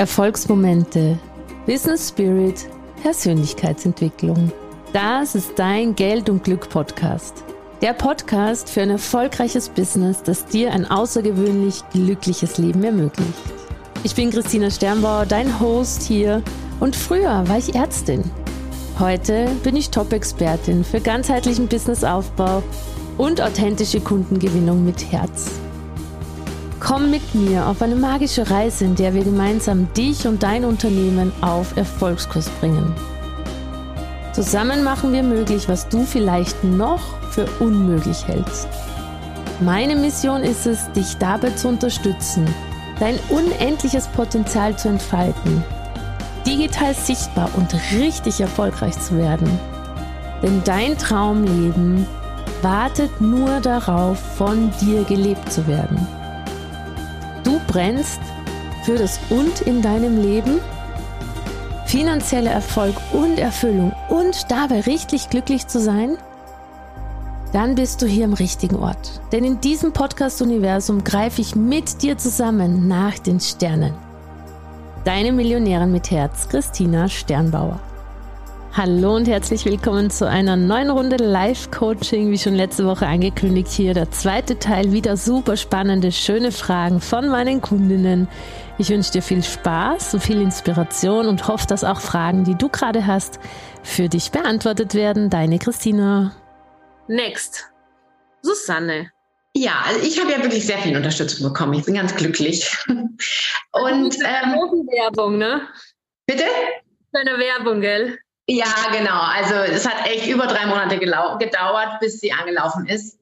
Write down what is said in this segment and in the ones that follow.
Erfolgsmomente, Business Spirit, Persönlichkeitsentwicklung. Das ist dein Geld und Glück Podcast. Der Podcast für ein erfolgreiches Business, das dir ein außergewöhnlich glückliches Leben ermöglicht. Ich bin Christina Sternbauer, dein Host hier und früher war ich Ärztin. Heute bin ich Top-Expertin für ganzheitlichen Businessaufbau und authentische Kundengewinnung mit Herz. Komm mit mir auf eine magische Reise, in der wir gemeinsam dich und dein Unternehmen auf Erfolgskurs bringen. Zusammen machen wir möglich, was du vielleicht noch für unmöglich hältst. Meine Mission ist es, dich dabei zu unterstützen, dein unendliches Potenzial zu entfalten, digital sichtbar und richtig erfolgreich zu werden. Denn dein Traumleben wartet nur darauf, von dir gelebt zu werden. Brennst für das Und in deinem Leben, finanzieller Erfolg und Erfüllung und dabei richtig glücklich zu sein? Dann bist du hier im richtigen Ort. Denn in diesem Podcast-Universum greife ich mit dir zusammen nach den Sternen. Deine Millionärin mit Herz, Christina Sternbauer. Hallo und herzlich willkommen zu einer neuen Runde Live-Coaching, wie schon letzte Woche angekündigt. Hier der zweite Teil, wieder super spannende, schöne Fragen von meinen Kundinnen. Ich wünsche dir viel Spaß und viel Inspiration und hoffe, dass auch Fragen, die du gerade hast, für dich beantwortet werden. Deine Christina. Next. Susanne. Ja, also ich habe ja wirklich sehr viel Unterstützung bekommen. Ich bin ganz glücklich. Und ähm, Werbung, ne? Bitte? Deine Werbung, gell? Ja, genau. Also es hat echt über drei Monate gedauert, bis sie angelaufen ist.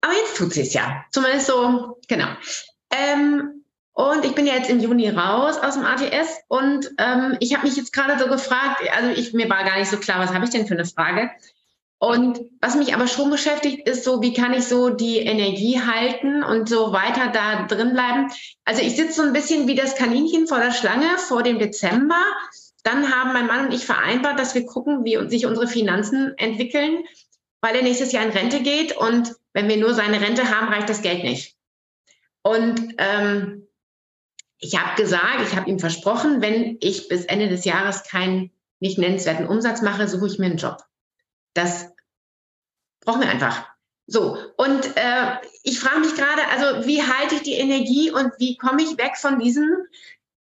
Aber jetzt tut sie es ja. Zumindest so, genau. Ähm, und ich bin ja jetzt im Juni raus aus dem ATS und ähm, ich habe mich jetzt gerade so gefragt, also ich, mir war gar nicht so klar, was habe ich denn für eine Frage. Und was mich aber schon beschäftigt, ist so, wie kann ich so die Energie halten und so weiter da drin bleiben. Also ich sitze so ein bisschen wie das Kaninchen vor der Schlange vor dem Dezember dann haben mein Mann und ich vereinbart, dass wir gucken, wie sich unsere Finanzen entwickeln, weil er nächstes Jahr in Rente geht und wenn wir nur seine Rente haben, reicht das Geld nicht. Und ähm, ich habe gesagt, ich habe ihm versprochen, wenn ich bis Ende des Jahres keinen nicht nennenswerten Umsatz mache, suche ich mir einen Job. Das brauchen wir einfach. So, und äh, ich frage mich gerade, also wie halte ich die Energie und wie komme ich weg von diesem,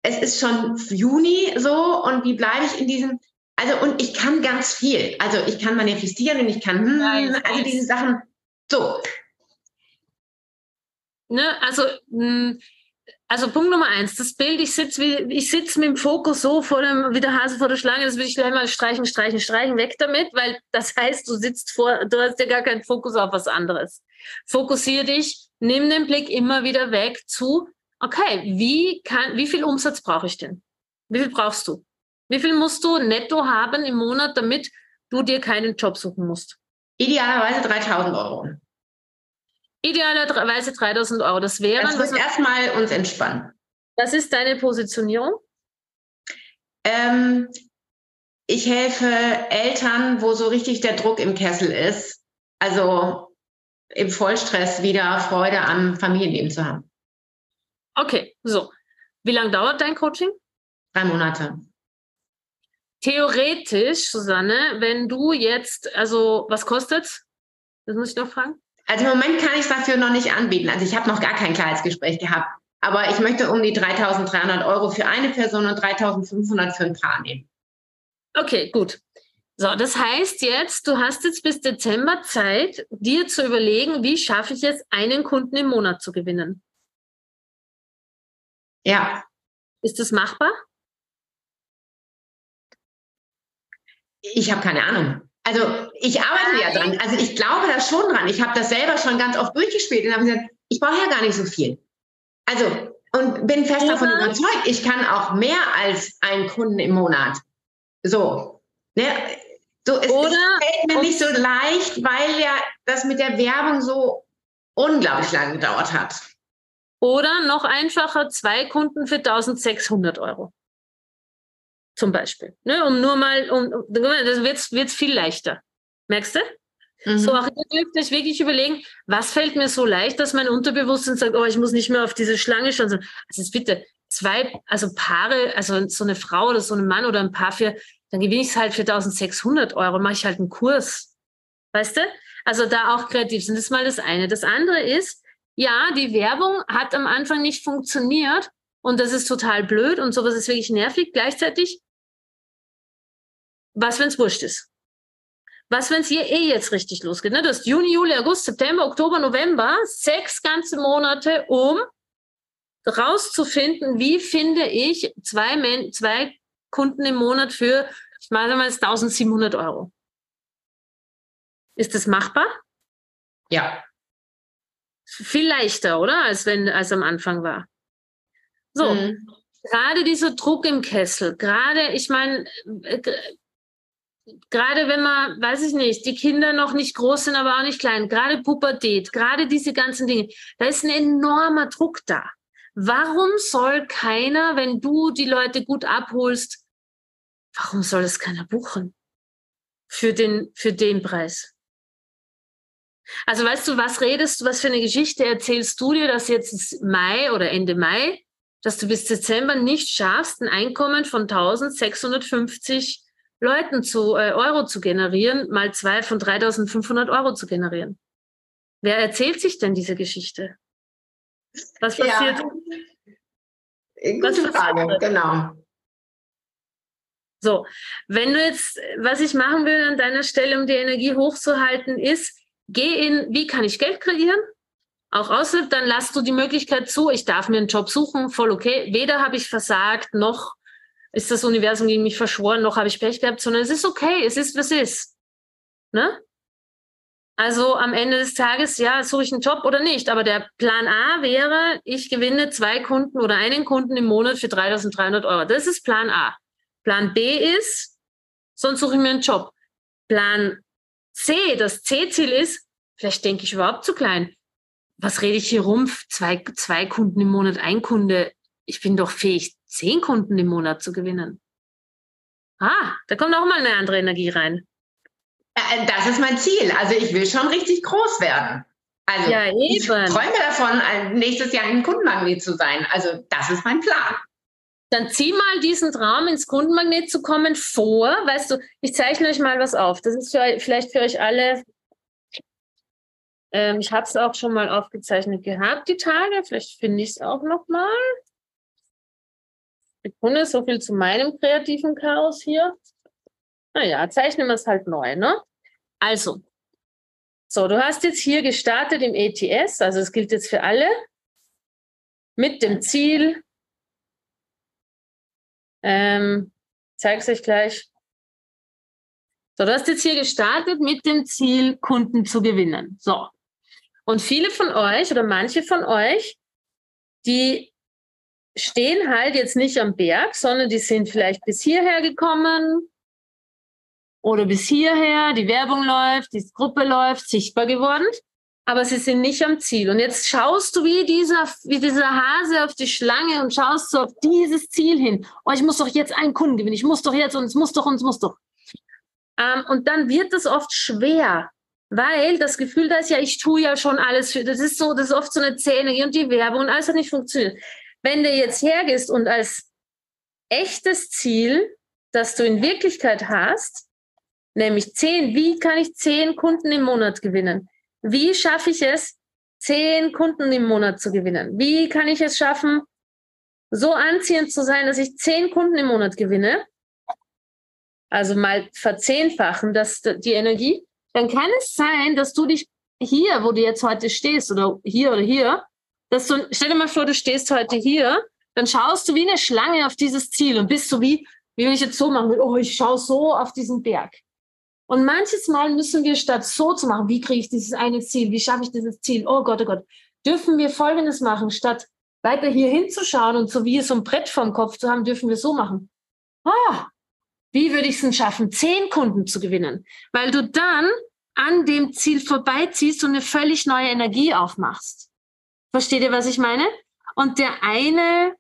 es ist schon Juni so und wie bleibe ich in diesem, also und ich kann ganz viel. Also ich kann manifestieren und ich kann, hm, nice, also diese Sachen, so. Ne, also, hm, also Punkt Nummer eins, das Bild, ich sitze ich sitz mit dem Fokus so vor dem, wie der Hase vor der Schlange, das will ich gleich mal streichen, streichen, streichen, weg damit, weil das heißt, du sitzt vor, du hast ja gar keinen Fokus auf was anderes. Fokussiere dich, nimm den Blick immer wieder weg zu, okay, wie, kann, wie viel Umsatz brauche ich denn? Wie viel brauchst du? Wie viel musst du netto haben im Monat, damit du dir keinen Job suchen musst? Idealerweise 3000 Euro. Idealerweise 3000 Euro. Das wäre. Das wird erstmal uns entspannen. Was ist deine Positionierung? Ähm, ich helfe Eltern, wo so richtig der Druck im Kessel ist. Also im Vollstress wieder Freude am Familienleben zu haben. Okay, so. Wie lange dauert dein Coaching? Drei Monate. Theoretisch, Susanne, wenn du jetzt, also was kostet Das muss ich noch fragen. Also im Moment kann ich es dafür noch nicht anbieten. Also ich habe noch gar kein Klarheitsgespräch gehabt. Aber ich möchte um die 3.300 Euro für eine Person und 3.500 für ein Paar nehmen. Okay, gut. So, das heißt jetzt, du hast jetzt bis Dezember Zeit, dir zu überlegen, wie schaffe ich es, einen Kunden im Monat zu gewinnen. Ja. Ist das machbar? Ich habe keine Ahnung. Also ich arbeite Nein. ja dran. Also ich glaube da schon dran. Ich habe das selber schon ganz oft durchgespielt und habe gesagt, ich brauche ja gar nicht so viel. Also und bin fest Oder? davon überzeugt, ich kann auch mehr als einen Kunden im Monat. So. Ne? So, es, Oder, es fällt mir nicht so leicht, weil ja das mit der Werbung so unglaublich lange gedauert hat. Oder noch einfacher, zwei Kunden für 1600 Euro. Zum Beispiel. Ne, um nur mal, um, das wird es viel leichter. Merkst du? Mhm. So, auch ihr dürft euch wirklich überlegen, was fällt mir so leicht, dass mein Unterbewusstsein sagt, oh, ich muss nicht mehr auf diese Schlange schauen. Also bitte, zwei, also Paare, also so eine Frau oder so ein Mann oder ein Paar für, dann gewinne ich es halt für 1600 Euro, mache ich halt einen Kurs. Weißt du? Also da auch kreativ sind. Das ist mal das eine. Das andere ist, ja, die Werbung hat am Anfang nicht funktioniert und das ist total blöd und sowas ist wirklich nervig. Gleichzeitig, was, wenn es wurscht ist? Was, wenn es hier eh jetzt richtig losgeht? Ne? Du hast Juni, Juli, August, September, Oktober, November, sechs ganze Monate, um rauszufinden, wie finde ich zwei, Men zwei Kunden im Monat für, ich meine mal, 1700 Euro. Ist das machbar? Ja. Viel leichter, oder? Als wenn, als am Anfang war. So. Mhm. Gerade dieser Druck im Kessel, gerade, ich meine, äh, gerade wenn man, weiß ich nicht, die Kinder noch nicht groß sind, aber auch nicht klein, gerade Pubertät, gerade diese ganzen Dinge, da ist ein enormer Druck da. Warum soll keiner, wenn du die Leute gut abholst, warum soll es keiner buchen? Für den, für den Preis. Also weißt du, was redest du, was für eine Geschichte erzählst du dir, dass jetzt Mai oder Ende Mai, dass du bis Dezember nicht schaffst, ein Einkommen von 1650 Leuten zu äh, Euro zu generieren, mal zwei von 3500 Euro zu generieren. Wer erzählt sich denn diese Geschichte? Was passiert? Ja. Gute was Frage, genau. So, wenn du jetzt, was ich machen will an deiner Stelle, um die Energie hochzuhalten, ist, geh in, wie kann ich Geld kreieren? Auch außer, dann lass du die Möglichkeit zu, ich darf mir einen Job suchen, voll okay. Weder habe ich versagt, noch ist das Universum gegen mich verschworen, noch habe ich Pech gehabt, sondern es ist okay, es ist, was ist. Ne? Also am Ende des Tages, ja, suche ich einen Job oder nicht. Aber der Plan A wäre, ich gewinne zwei Kunden oder einen Kunden im Monat für 3.300 Euro. Das ist Plan A. Plan B ist, sonst suche ich mir einen Job. Plan C, das C-Ziel ist, vielleicht denke ich überhaupt zu klein. Was rede ich hier rum? Zwei, zwei Kunden im Monat, ein Kunde. Ich bin doch fähig, zehn Kunden im Monat zu gewinnen. Ah, da kommt auch mal eine andere Energie rein. Äh, das ist mein Ziel. Also ich will schon richtig groß werden. Also ja, ich träume davon, nächstes Jahr ein Kundenmagnet zu sein. Also das ist mein Plan dann zieh mal diesen Traum ins Kundenmagnet zu kommen vor. Weißt du, ich zeichne euch mal was auf. Das ist für, vielleicht für euch alle. Ähm, ich habe es auch schon mal aufgezeichnet gehabt, die Tage. Vielleicht finde ich es auch noch mal. Sekunde, so viel zu meinem kreativen Chaos hier. Naja, zeichnen wir es halt neu, ne? Also, so, du hast jetzt hier gestartet im ETS, also es gilt jetzt für alle, mit dem Ziel, ähm, zeige es euch gleich. So, du hast jetzt hier gestartet mit dem Ziel, Kunden zu gewinnen. So. Und viele von euch oder manche von euch, die stehen halt jetzt nicht am Berg, sondern die sind vielleicht bis hierher gekommen oder bis hierher, die Werbung läuft, die Gruppe läuft, sichtbar geworden aber sie sind nicht am Ziel. Und jetzt schaust du wie dieser, wie dieser Hase auf die Schlange und schaust so auf dieses Ziel hin. Oh, ich muss doch jetzt einen Kunden gewinnen. Ich muss doch jetzt und es muss doch und es muss doch. Ähm, und dann wird das oft schwer, weil das Gefühl da ist ja, ich tue ja schon alles für, das ist so, das ist oft so eine Zähne und die Werbung und alles hat nicht funktioniert. Wenn du jetzt hergehst und als echtes Ziel, das du in Wirklichkeit hast, nämlich zehn, wie kann ich zehn Kunden im Monat gewinnen? Wie schaffe ich es, zehn Kunden im Monat zu gewinnen? Wie kann ich es schaffen, so anziehend zu sein, dass ich zehn Kunden im Monat gewinne? Also mal verzehnfachen das, die Energie. Dann kann es sein, dass du dich hier, wo du jetzt heute stehst, oder hier oder hier, dass du, stell dir mal vor, du stehst heute hier, dann schaust du wie eine Schlange auf dieses Ziel und bist so wie, wie wenn ich jetzt so machen will, oh, ich schaue so auf diesen Berg. Und manches Mal müssen wir statt so zu machen, wie kriege ich dieses eine Ziel, wie schaffe ich dieses Ziel, oh Gott, oh Gott, dürfen wir Folgendes machen, statt weiter hier hinzuschauen und so wie so ein Brett vorm Kopf zu haben, dürfen wir so machen. Ah, wie würde ich es denn schaffen, zehn Kunden zu gewinnen? Weil du dann an dem Ziel vorbeiziehst und eine völlig neue Energie aufmachst. Versteht ihr, was ich meine? Und der eine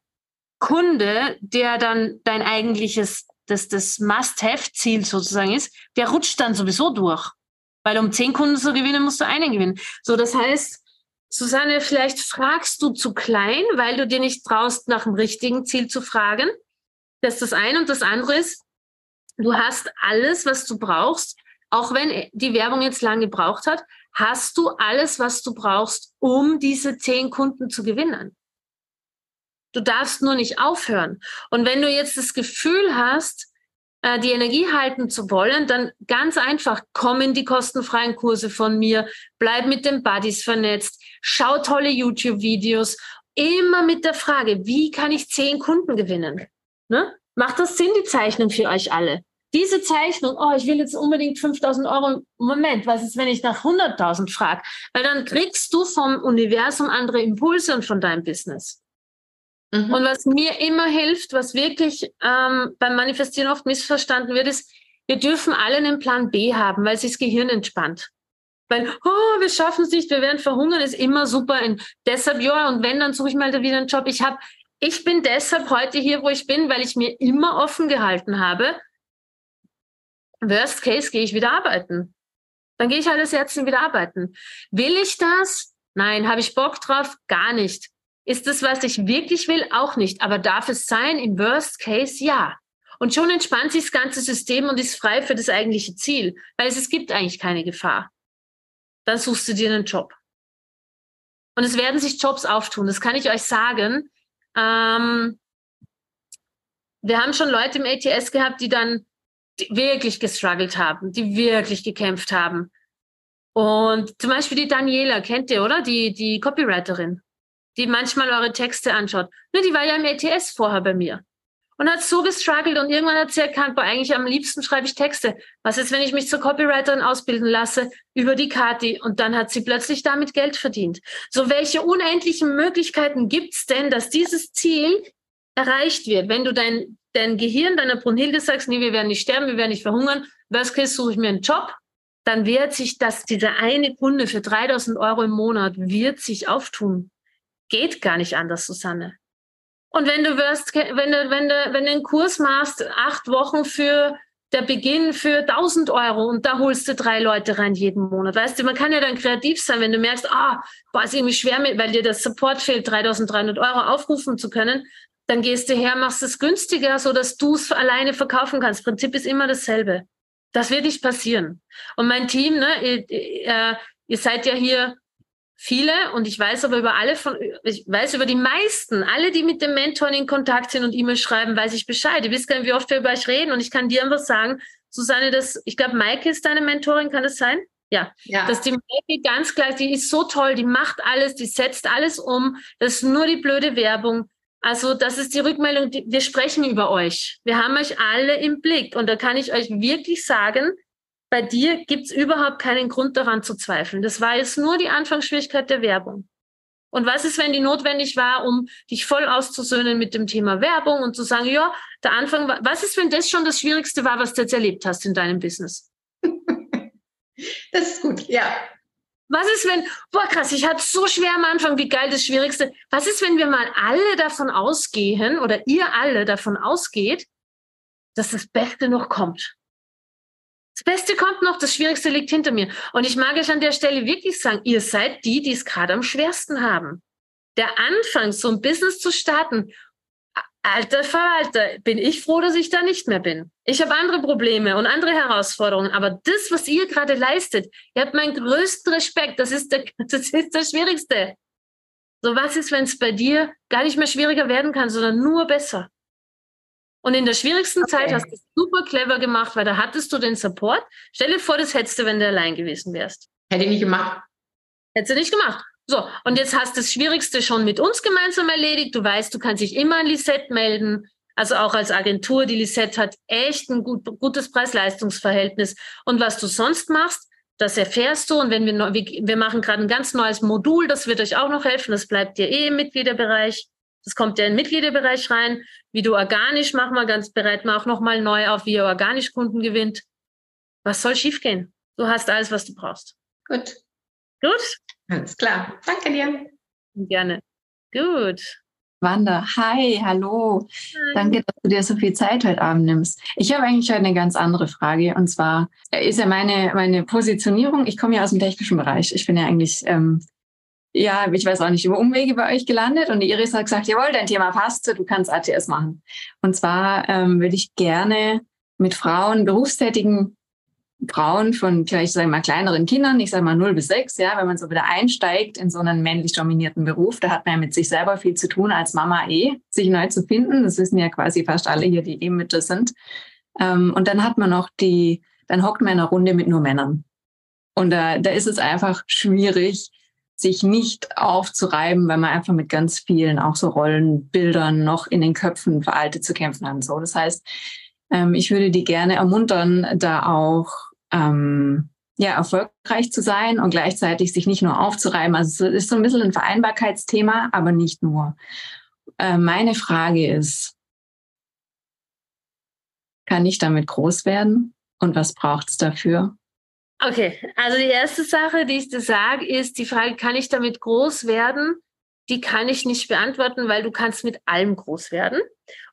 Kunde, der dann dein eigentliches das, das Must-Have-Ziel sozusagen ist, der rutscht dann sowieso durch. Weil um zehn Kunden zu gewinnen, musst du einen gewinnen. So, das heißt, Susanne, vielleicht fragst du zu klein, weil du dir nicht traust, nach dem richtigen Ziel zu fragen. Das ist das eine. Und das andere ist, du hast alles, was du brauchst, auch wenn die Werbung jetzt lange gebraucht hat, hast du alles, was du brauchst, um diese zehn Kunden zu gewinnen. Du darfst nur nicht aufhören. Und wenn du jetzt das Gefühl hast, äh, die Energie halten zu wollen, dann ganz einfach, komm in die kostenfreien Kurse von mir, bleib mit den Buddies vernetzt, schau tolle YouTube-Videos, immer mit der Frage, wie kann ich zehn Kunden gewinnen? Ne? Macht das Sinn, die Zeichnung für euch alle? Diese Zeichnung, oh, ich will jetzt unbedingt 5000 Euro. Moment, was ist, wenn ich nach 100.000 frage? Weil dann kriegst du vom Universum andere Impulse und von deinem Business. Mhm. Und was mir immer hilft, was wirklich ähm, beim Manifestieren oft missverstanden wird, ist, wir dürfen alle einen Plan B haben, weil sich das Gehirn entspannt. Weil, oh, wir schaffen es nicht, wir werden verhungern, ist immer super. Und deshalb, ja, und wenn, dann suche ich mal wieder einen Job. Ich habe, ich bin deshalb heute hier, wo ich bin, weil ich mir immer offen gehalten habe. Worst case gehe ich wieder arbeiten. Dann gehe ich halt das Herzen wieder arbeiten. Will ich das? Nein. Habe ich Bock drauf? Gar nicht. Ist es, was ich wirklich will? Auch nicht. Aber darf es sein? Im Worst Case ja. Und schon entspannt sich das ganze System und ist frei für das eigentliche Ziel, weil es, es gibt eigentlich keine Gefahr. Dann suchst du dir einen Job. Und es werden sich Jobs auftun, das kann ich euch sagen. Ähm, wir haben schon Leute im ATS gehabt, die dann wirklich gestruggelt haben, die wirklich gekämpft haben. Und zum Beispiel die Daniela, kennt ihr, oder? Die, die Copywriterin die manchmal eure Texte anschaut. Ne, die war ja im ETS vorher bei mir und hat so gestruggelt und irgendwann hat sie erkannt, boah, eigentlich am liebsten schreibe ich Texte. Was ist, wenn ich mich zur Copywriterin ausbilden lasse über die Kati und dann hat sie plötzlich damit Geld verdient. So, welche unendlichen Möglichkeiten gibt's denn, dass dieses Ziel erreicht wird, wenn du dein, dein Gehirn, deiner Brunhilde sagst, nee, wir werden nicht sterben, wir werden nicht verhungern, was case suche ich mir einen Job, dann wird sich das, diese eine Kunde für 3000 Euro im Monat wird sich auftun geht gar nicht anders, Susanne. Und wenn du wirst, wenn du, wenn du, wenn du einen Kurs machst, acht Wochen für der Beginn für 1000 Euro und da holst du drei Leute rein jeden Monat. Weißt du, man kann ja dann kreativ sein, wenn du merkst, ah, boah, ist irgendwie schwer, mit, weil dir das Support fehlt, 3300 Euro aufrufen zu können, dann gehst du her, machst es günstiger, so dass du es alleine verkaufen kannst. Prinzip ist immer dasselbe. Das wird nicht passieren. Und mein Team, ne, ihr, ihr, ihr seid ja hier viele und ich weiß aber über alle von, ich weiß über die meisten, alle, die mit dem Mentoren in Kontakt sind und E-Mail schreiben, weiß ich Bescheid. Ihr wisst gar nicht, wie oft wir über euch reden und ich kann dir einfach sagen, Susanne, das, ich glaube, Maike ist deine Mentorin, kann das sein? Ja. ja. Dass die Maike ganz klar, die ist so toll, die macht alles, die setzt alles um. Das ist nur die blöde Werbung. Also, das ist die Rückmeldung, die, wir sprechen über euch. Wir haben euch alle im Blick und da kann ich euch wirklich sagen, bei dir gibt es überhaupt keinen Grund daran zu zweifeln. Das war jetzt nur die Anfangsschwierigkeit der Werbung. Und was ist, wenn die notwendig war, um dich voll auszusöhnen mit dem Thema Werbung und zu sagen, ja, der Anfang war, was ist, wenn das schon das Schwierigste war, was du jetzt erlebt hast in deinem Business? das ist gut, ja. Was ist, wenn, boah, krass, ich hatte so schwer am Anfang, wie geil das Schwierigste. Was ist, wenn wir mal alle davon ausgehen oder ihr alle davon ausgeht, dass das Beste noch kommt? Das Beste kommt noch, das Schwierigste liegt hinter mir. Und ich mag euch an der Stelle wirklich sagen, ihr seid die, die es gerade am schwersten haben. Der Anfang, so ein Business zu starten, alter Verwalter, bin ich froh, dass ich da nicht mehr bin. Ich habe andere Probleme und andere Herausforderungen, aber das, was ihr gerade leistet, ihr habt meinen größten Respekt, das ist, der, das ist das Schwierigste. So was ist, wenn es bei dir gar nicht mehr schwieriger werden kann, sondern nur besser? Und in der schwierigsten okay. Zeit hast du es super clever gemacht, weil da hattest du den Support. Stell dir vor, das hättest du, wenn du allein gewesen wärst. Hätte ich nicht gemacht. Hättest du nicht gemacht. So, und jetzt hast du das Schwierigste schon mit uns gemeinsam erledigt. Du weißt, du kannst dich immer an Lisette melden. Also auch als Agentur, die Lisette hat echt ein gut, gutes Preis-Leistungs-Verhältnis. Und was du sonst machst, das erfährst du. Und wenn wir, wir, wir machen gerade ein ganz neues Modul, das wird euch auch noch helfen. Das bleibt dir eh im Mitgliederbereich. Das kommt ja in den Mitgliederbereich rein. Wie du organisch, machen wir ganz bereit mal auch nochmal neu auf, wie ihr organisch Kunden gewinnt. Was soll schiefgehen? Du hast alles, was du brauchst. Gut. Gut? Alles klar. Danke dir. Gerne. Gut. Wanda, hi, hallo. Hi. Danke, dass du dir so viel Zeit heute Abend nimmst. Ich habe eigentlich heute eine ganz andere Frage und zwar ist ja meine, meine Positionierung, ich komme ja aus dem technischen Bereich. Ich bin ja eigentlich ähm, ja, ich weiß auch nicht, über Umwege bei euch gelandet und die Iris hat gesagt, jawohl, dein Thema passt, du kannst ATS machen. Und zwar ähm, würde ich gerne mit Frauen, berufstätigen Frauen von vielleicht, sagen wir mal, kleineren Kindern, ich sage mal 0 bis 6, ja, wenn man so wieder einsteigt in so einen männlich dominierten Beruf, da hat man ja mit sich selber viel zu tun als Mama eh, sich neu zu finden. Das wissen ja quasi fast alle hier, die eh Mütter sind. Ähm, und dann hat man noch die, dann hockt man in einer Runde mit nur Männern. Und da, da ist es einfach schwierig, sich nicht aufzureiben, weil man einfach mit ganz vielen auch so Rollenbildern noch in den Köpfen veraltet zu kämpfen hat. So, das heißt, ähm, ich würde die gerne ermuntern, da auch ähm, ja erfolgreich zu sein und gleichzeitig sich nicht nur aufzureiben. Also es ist so ein bisschen ein Vereinbarkeitsthema, aber nicht nur. Äh, meine Frage ist, kann ich damit groß werden? Und was braucht es dafür? Okay, also die erste Sache, die ich dir sage, ist die Frage, kann ich damit groß werden? Die kann ich nicht beantworten, weil du kannst mit allem groß werden.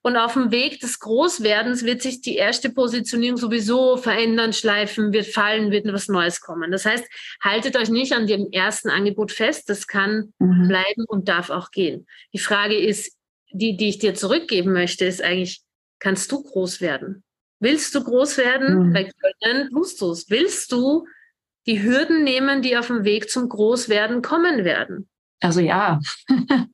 Und auf dem Weg des Großwerdens wird sich die erste Positionierung sowieso verändern, schleifen, wird fallen, wird was Neues kommen. Das heißt, haltet euch nicht an dem ersten Angebot fest. Das kann mhm. bleiben und darf auch gehen. Die Frage ist, die, die ich dir zurückgeben möchte, ist eigentlich, kannst du groß werden? Willst du groß werden? Mhm. Bei tust du es. Willst du die Hürden nehmen, die auf dem Weg zum Großwerden kommen werden? Also ja.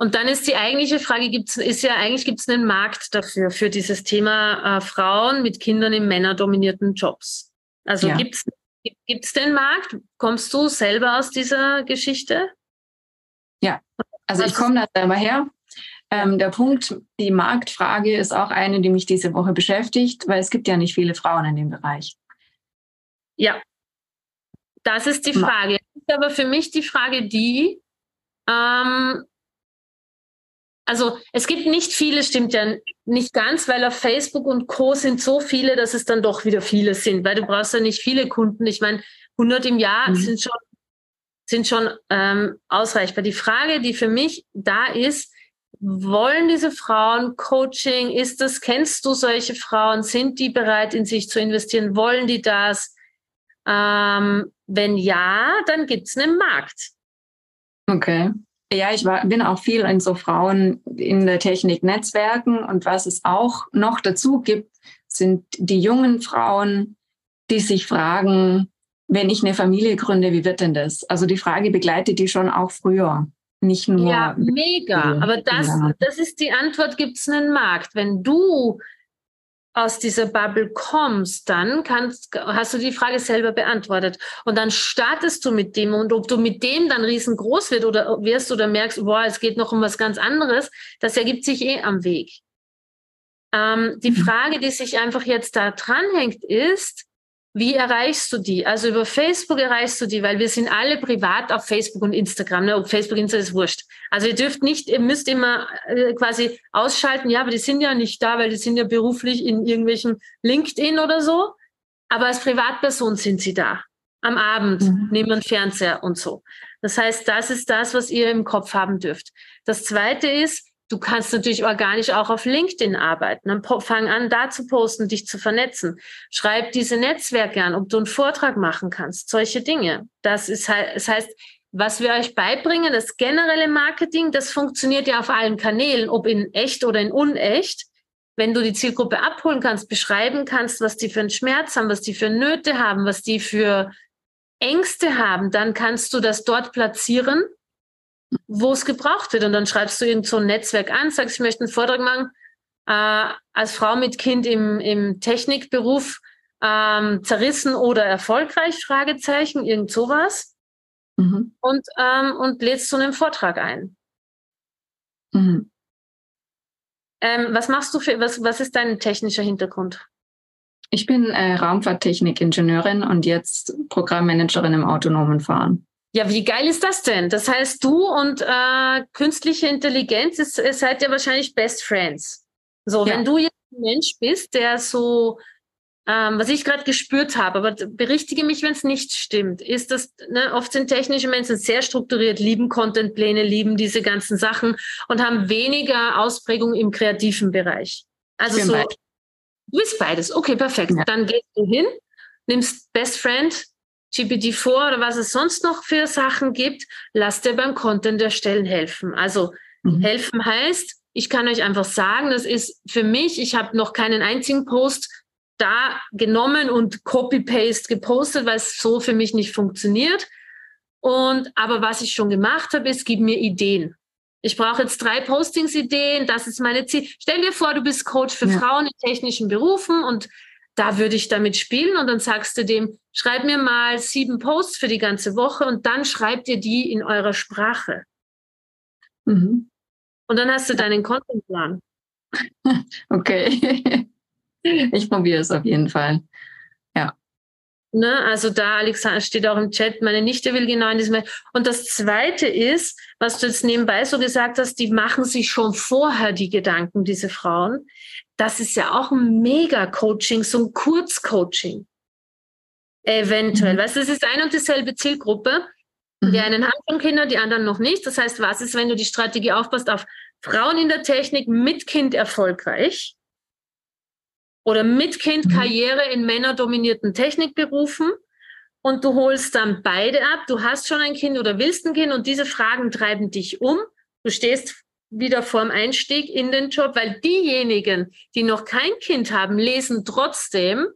Und dann ist die eigentliche Frage, gibt's, ist ja eigentlich, gibt es einen Markt dafür, für dieses Thema äh, Frauen mit Kindern in männerdominierten Jobs? Also ja. gibt es den Markt? Kommst du selber aus dieser Geschichte? Ja, also ich komme da selber her. Ähm, der Punkt, die Marktfrage ist auch eine, die mich diese Woche beschäftigt, weil es gibt ja nicht viele Frauen in dem Bereich. Ja, das ist die Frage. Ist aber für mich die Frage die, ähm, also es gibt nicht viele, stimmt ja nicht ganz, weil auf Facebook und Co. sind so viele, dass es dann doch wieder viele sind, weil du brauchst ja nicht viele Kunden. Ich meine, 100 im Jahr mhm. sind schon, sind schon ähm, ausreichbar. Die Frage, die für mich da ist, wollen diese Frauen Coaching? Ist das, kennst du solche Frauen? Sind die bereit, in sich zu investieren? Wollen die das? Ähm, wenn ja, dann gibt es einen Markt. Okay. Ja, ich war, bin auch viel in so Frauen in der Technik Netzwerken und was es auch noch dazu gibt, sind die jungen Frauen, die sich fragen, wenn ich eine Familie gründe, wie wird denn das? Also die Frage begleitet die schon auch früher. Nicht nur. Ja, mega. Aber das, das ist die Antwort, gibt es einen Markt. Wenn du aus dieser Bubble kommst, dann kannst, hast du die Frage selber beantwortet. Und dann startest du mit dem und ob du mit dem dann riesengroß wird oder wirst oder merkst, boah, es geht noch um was ganz anderes, das ergibt sich eh am Weg. Ähm, die mhm. Frage, die sich einfach jetzt da dranhängt, ist, wie erreichst du die? Also über Facebook erreichst du die, weil wir sind alle privat auf Facebook und Instagram. Ne? Ob Facebook, Instagram ist wurscht. Also ihr dürft nicht, ihr müsst immer äh, quasi ausschalten, ja, aber die sind ja nicht da, weil die sind ja beruflich in irgendwelchen LinkedIn oder so. Aber als Privatperson sind sie da. Am Abend, mhm. neben dem Fernseher und so. Das heißt, das ist das, was ihr im Kopf haben dürft. Das zweite ist, Du kannst natürlich organisch auch auf LinkedIn arbeiten. Dann fang an, da zu posten, dich zu vernetzen. Schreib diese Netzwerke an, ob du einen Vortrag machen kannst. Solche Dinge. Das ist halt, das heißt, was wir euch beibringen, das generelle Marketing, das funktioniert ja auf allen Kanälen, ob in echt oder in unecht. Wenn du die Zielgruppe abholen kannst, beschreiben kannst, was die für einen Schmerz haben, was die für Nöte haben, was die für Ängste haben, dann kannst du das dort platzieren wo es gebraucht wird. Und dann schreibst du irgend so ein Netzwerk an, sagst, ich möchte einen Vortrag machen, äh, als Frau mit Kind im, im Technikberuf ähm, zerrissen oder erfolgreich, Fragezeichen, irgend sowas. Mhm. Und, ähm, und lädst zu einem Vortrag ein. Mhm. Ähm, was machst du für, was, was ist dein technischer Hintergrund? Ich bin äh, Raumfahrttechnik-Ingenieurin und jetzt Programmmanagerin im autonomen Fahren. Ja, wie geil ist das denn? Das heißt, du und äh, künstliche Intelligenz ist, ist seid ja wahrscheinlich Best Friends. So, ja. wenn du jetzt ein Mensch bist, der so, ähm, was ich gerade gespürt habe, aber berichtige mich, wenn es nicht stimmt, ist das, ne, oft sind technische Menschen sehr strukturiert, lieben Contentpläne, lieben diese ganzen Sachen und haben weniger Ausprägung im kreativen Bereich. Also so, beides. du bist beides. Okay, perfekt. Ja. Dann gehst du hin, nimmst Best Friend GPT-4 oder was es sonst noch für Sachen gibt, lasst dir beim Content erstellen helfen. Also mhm. helfen heißt, ich kann euch einfach sagen, das ist für mich, ich habe noch keinen einzigen Post da genommen und Copy-Paste gepostet, weil es so für mich nicht funktioniert. Und aber was ich schon gemacht habe, ist, gib mir Ideen. Ich brauche jetzt drei Postings-Ideen, das ist meine Ziel. Stell dir vor, du bist Coach für ja. Frauen in technischen Berufen und da würde ich damit spielen und dann sagst du dem, schreib mir mal sieben Posts für die ganze Woche und dann schreibt ihr die in eurer Sprache. Mhm. Und dann hast du deinen Contentplan. Okay. Ich probiere es auf jeden Fall. Ja. Ne, also da, Alexander, steht auch im Chat, meine Nichte will genau in diesem. Und das Zweite ist, was du jetzt nebenbei so gesagt hast, die machen sich schon vorher die Gedanken, diese Frauen. Das ist ja auch ein Mega-Coaching, so ein Kurzcoaching. Eventuell. Mhm. Weißt du, es ist ein und dieselbe Zielgruppe. Mhm. Die einen haben schon Kinder, die anderen noch nicht. Das heißt, was ist, wenn du die Strategie aufpasst auf Frauen in der Technik mit Kind erfolgreich? oder mit Kind mhm. Karriere in männerdominierten Technikberufen und du holst dann beide ab. Du hast schon ein Kind oder willst ein Kind und diese Fragen treiben dich um. Du stehst wieder vorm Einstieg in den Job, weil diejenigen, die noch kein Kind haben, lesen trotzdem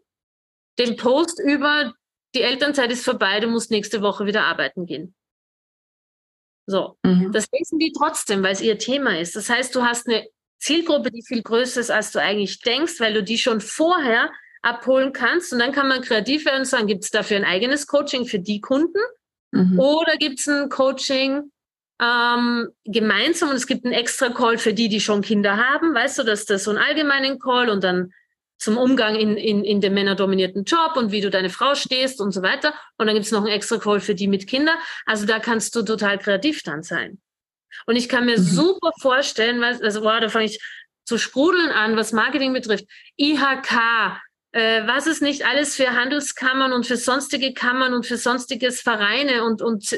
den Post über die Elternzeit ist vorbei, du musst nächste Woche wieder arbeiten gehen. So, mhm. das lesen die trotzdem, weil es ihr Thema ist. Das heißt, du hast eine Zielgruppe, die viel größer ist, als du eigentlich denkst, weil du die schon vorher abholen kannst. Und dann kann man kreativ werden und sagen, gibt es dafür ein eigenes Coaching für die Kunden? Mhm. Oder gibt es ein Coaching ähm, gemeinsam und es gibt einen extra Call für die, die schon Kinder haben? Weißt du, dass das so einen allgemeinen Call und dann zum Umgang in, in, in dem männerdominierten Job und wie du deine Frau stehst und so weiter. Und dann gibt es noch einen extra Call für die mit Kindern. Also da kannst du total kreativ dann sein. Und ich kann mir mhm. super vorstellen, was, also wow, da fange ich zu sprudeln an, was Marketing betrifft. IHK, äh, was es nicht alles für Handelskammern und für sonstige Kammern und für sonstiges Vereine und, und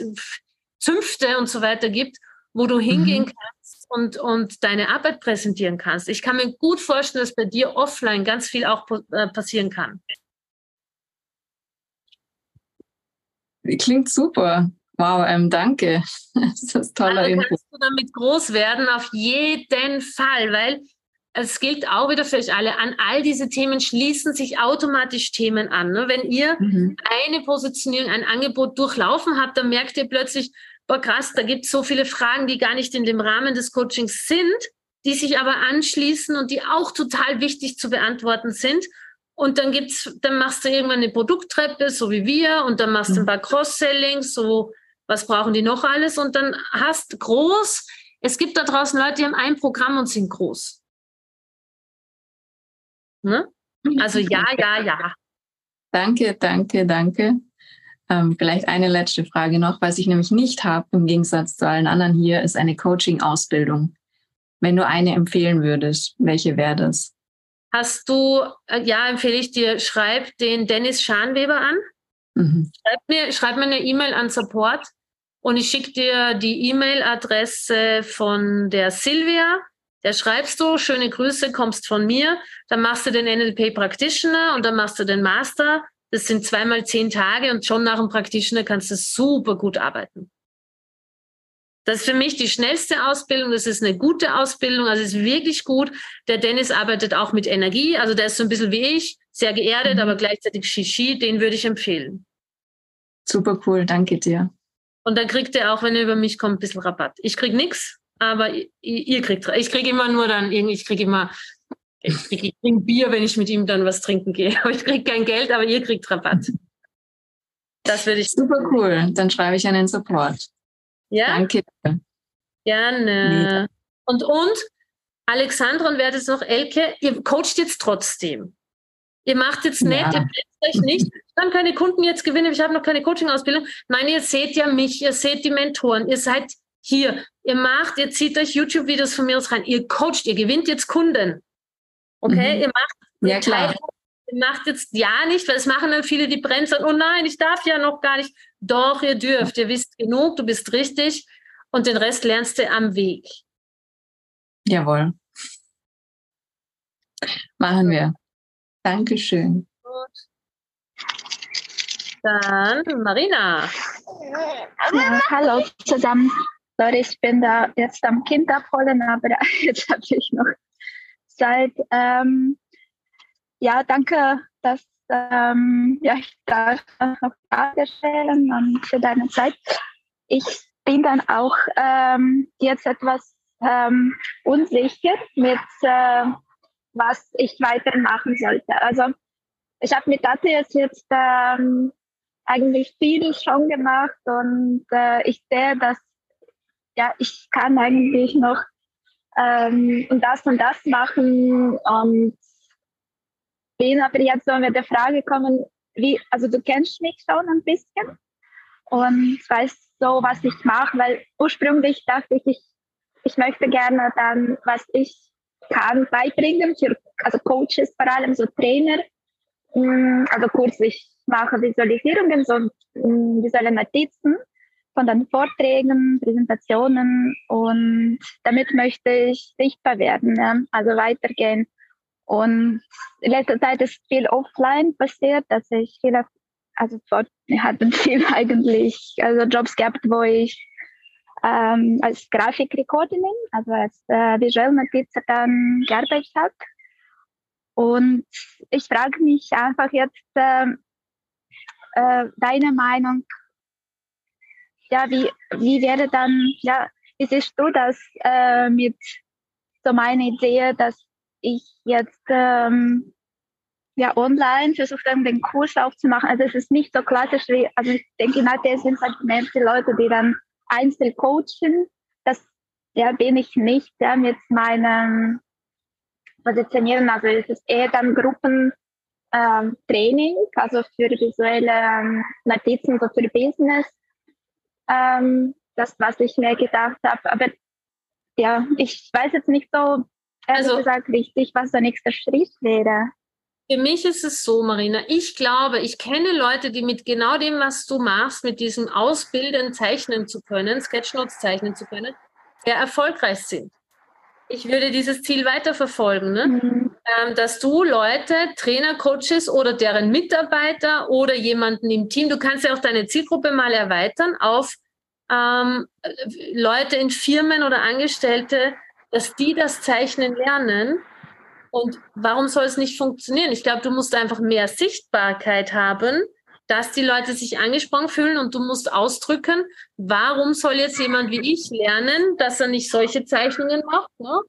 Zünfte und so weiter gibt, wo du hingehen mhm. kannst und, und deine Arbeit präsentieren kannst. Ich kann mir gut vorstellen, dass bei dir offline ganz viel auch äh, passieren kann. Klingt super. Wow, ähm, danke. Das ist toller also Input. kannst du damit groß werden, auf jeden Fall, weil es gilt auch wieder für euch alle, an all diese Themen schließen sich automatisch Themen an. Ne? Wenn ihr mhm. eine Positionierung, ein Angebot durchlaufen habt, dann merkt ihr plötzlich, boah krass, da gibt es so viele Fragen, die gar nicht in dem Rahmen des Coachings sind, die sich aber anschließen und die auch total wichtig zu beantworten sind. Und dann gibt's, dann machst du irgendwann eine Produkttreppe, so wie wir, und dann machst du ein mhm. paar Cross-Sellings, so was brauchen die noch alles? Und dann hast groß, es gibt da draußen Leute, die haben ein Programm und sind groß. Ne? Also ja, ja, ja. Danke, danke, danke. Ähm, vielleicht eine letzte Frage noch, was ich nämlich nicht habe im Gegensatz zu allen anderen hier, ist eine Coaching-Ausbildung. Wenn du eine empfehlen würdest, welche wäre das? Hast du, äh, ja, empfehle ich dir, schreib den Dennis Schanweber an. Mhm. Schreib, mir, schreib mir eine E-Mail an Support und ich schicke dir die E-Mail-Adresse von der Silvia. Der schreibst du, schöne Grüße, kommst von mir. Dann machst du den NLP Practitioner und dann machst du den Master. Das sind zweimal zehn Tage und schon nach dem Practitioner kannst du super gut arbeiten. Das ist für mich die schnellste Ausbildung. Das ist eine gute Ausbildung. Also ist wirklich gut. Der Dennis arbeitet auch mit Energie. Also der ist so ein bisschen wie ich, sehr geerdet, mhm. aber gleichzeitig Shishi. Den würde ich empfehlen. Super cool. Danke dir. Und dann kriegt er auch, wenn er über mich kommt, ein bisschen Rabatt. Ich krieg nichts, aber ihr, ihr kriegt, ich kriege immer nur dann irgendwie, ich kriege immer, ich kriege trink Bier, wenn ich mit ihm dann was trinken gehe. Aber ich kriege kein Geld, aber ihr kriegt Rabatt. Das würde ich. Super cool. Dann schreibe ich einen Support. Ja. Danke. Gerne. Und, und, Alexandra und wer das noch, Elke, ihr coacht jetzt trotzdem. Ihr macht jetzt nicht, ja. ihr bleibt euch nicht, dann keine Kunden jetzt gewinnen, ich habe noch keine Coaching-Ausbildung. Nein, ihr seht ja mich, ihr seht die Mentoren, ihr seid hier, ihr macht, ihr zieht euch YouTube-Videos von mir aus rein, ihr coacht, ihr gewinnt jetzt Kunden. Okay, mhm. ihr macht ja, klar. ihr macht jetzt ja nicht, weil es machen dann viele, die brennen sagen, oh nein, ich darf ja noch gar nicht. Doch, ihr dürft, ihr wisst genug, du bist richtig und den Rest lernst du am Weg. Jawohl. Machen wir. Dankeschön. Dann Marina. Ja, hallo zusammen. Sorry, ich bin da jetzt am Kind abholen, aber jetzt habe ich noch Zeit. Ähm, ja, danke, dass ähm, ja, ich darf noch Fragen stellen und für deine Zeit. Ich bin dann auch ähm, jetzt etwas ähm, unsicher mit, äh, was ich weitermachen sollte. Also ich habe mit ATS jetzt ähm, eigentlich viel schon gemacht und äh, ich sehe, dass ja, ich kann eigentlich noch ähm, und das und das machen und bin aber jetzt so mit der Frage gekommen, wie, also du kennst mich schon ein bisschen und weißt so, was ich mache, weil ursprünglich dachte ich, ich, ich möchte gerne dann, was ich kann, beibringen, für, also Coaches vor allem, so Trainer, mm, also kurz, ich mache Visualisierungen, so mm, visuelle Notizen von den Vorträgen, Präsentationen und damit möchte ich sichtbar werden, ja, also weitergehen. Und in letzter Zeit ist viel offline passiert, dass ich viele, also wir hatten viel eigentlich, also Jobs gehabt, wo ich ähm, als Grafikrekordin, also als äh, Visual Notizer dann gearbeitet habe. Und ich frage mich einfach jetzt äh, äh, deine Meinung, ja, wie, wie wäre dann, ja, wie siehst du das äh, mit so meiner Idee, dass ich jetzt ähm, ja online versuche dann den Kurs aufzumachen. Also es ist nicht so klassisch wie, also ich denke, in ATS sind halt mehr die Leute, die dann einzeln coachen. Das ja, bin ich nicht ja, mit meinem Positionieren. Also es ist eher dann Gruppentraining, ähm, also für visuelle ähm, Notizen, so für Business. Ähm, das, was ich mir gedacht habe. Aber ja, ich weiß jetzt nicht so, ehrlich also, gesagt, richtig, was der nächste Schritt wäre. Für mich ist es so, Marina, ich glaube, ich kenne Leute, die mit genau dem, was du machst, mit diesem Ausbilden zeichnen zu können, Sketchnotes zeichnen zu können, sehr erfolgreich sind. Ich würde dieses Ziel weiterverfolgen, ne? Mhm. Ähm, dass du Leute, Trainer, Coaches oder deren Mitarbeiter oder jemanden im Team, du kannst ja auch deine Zielgruppe mal erweitern auf ähm, Leute in Firmen oder Angestellte, dass die das Zeichnen lernen und warum soll es nicht funktionieren? Ich glaube, du musst einfach mehr Sichtbarkeit haben, dass die Leute sich angesprochen fühlen und du musst ausdrücken, warum soll jetzt jemand wie ich lernen, dass er nicht solche Zeichnungen macht, ne?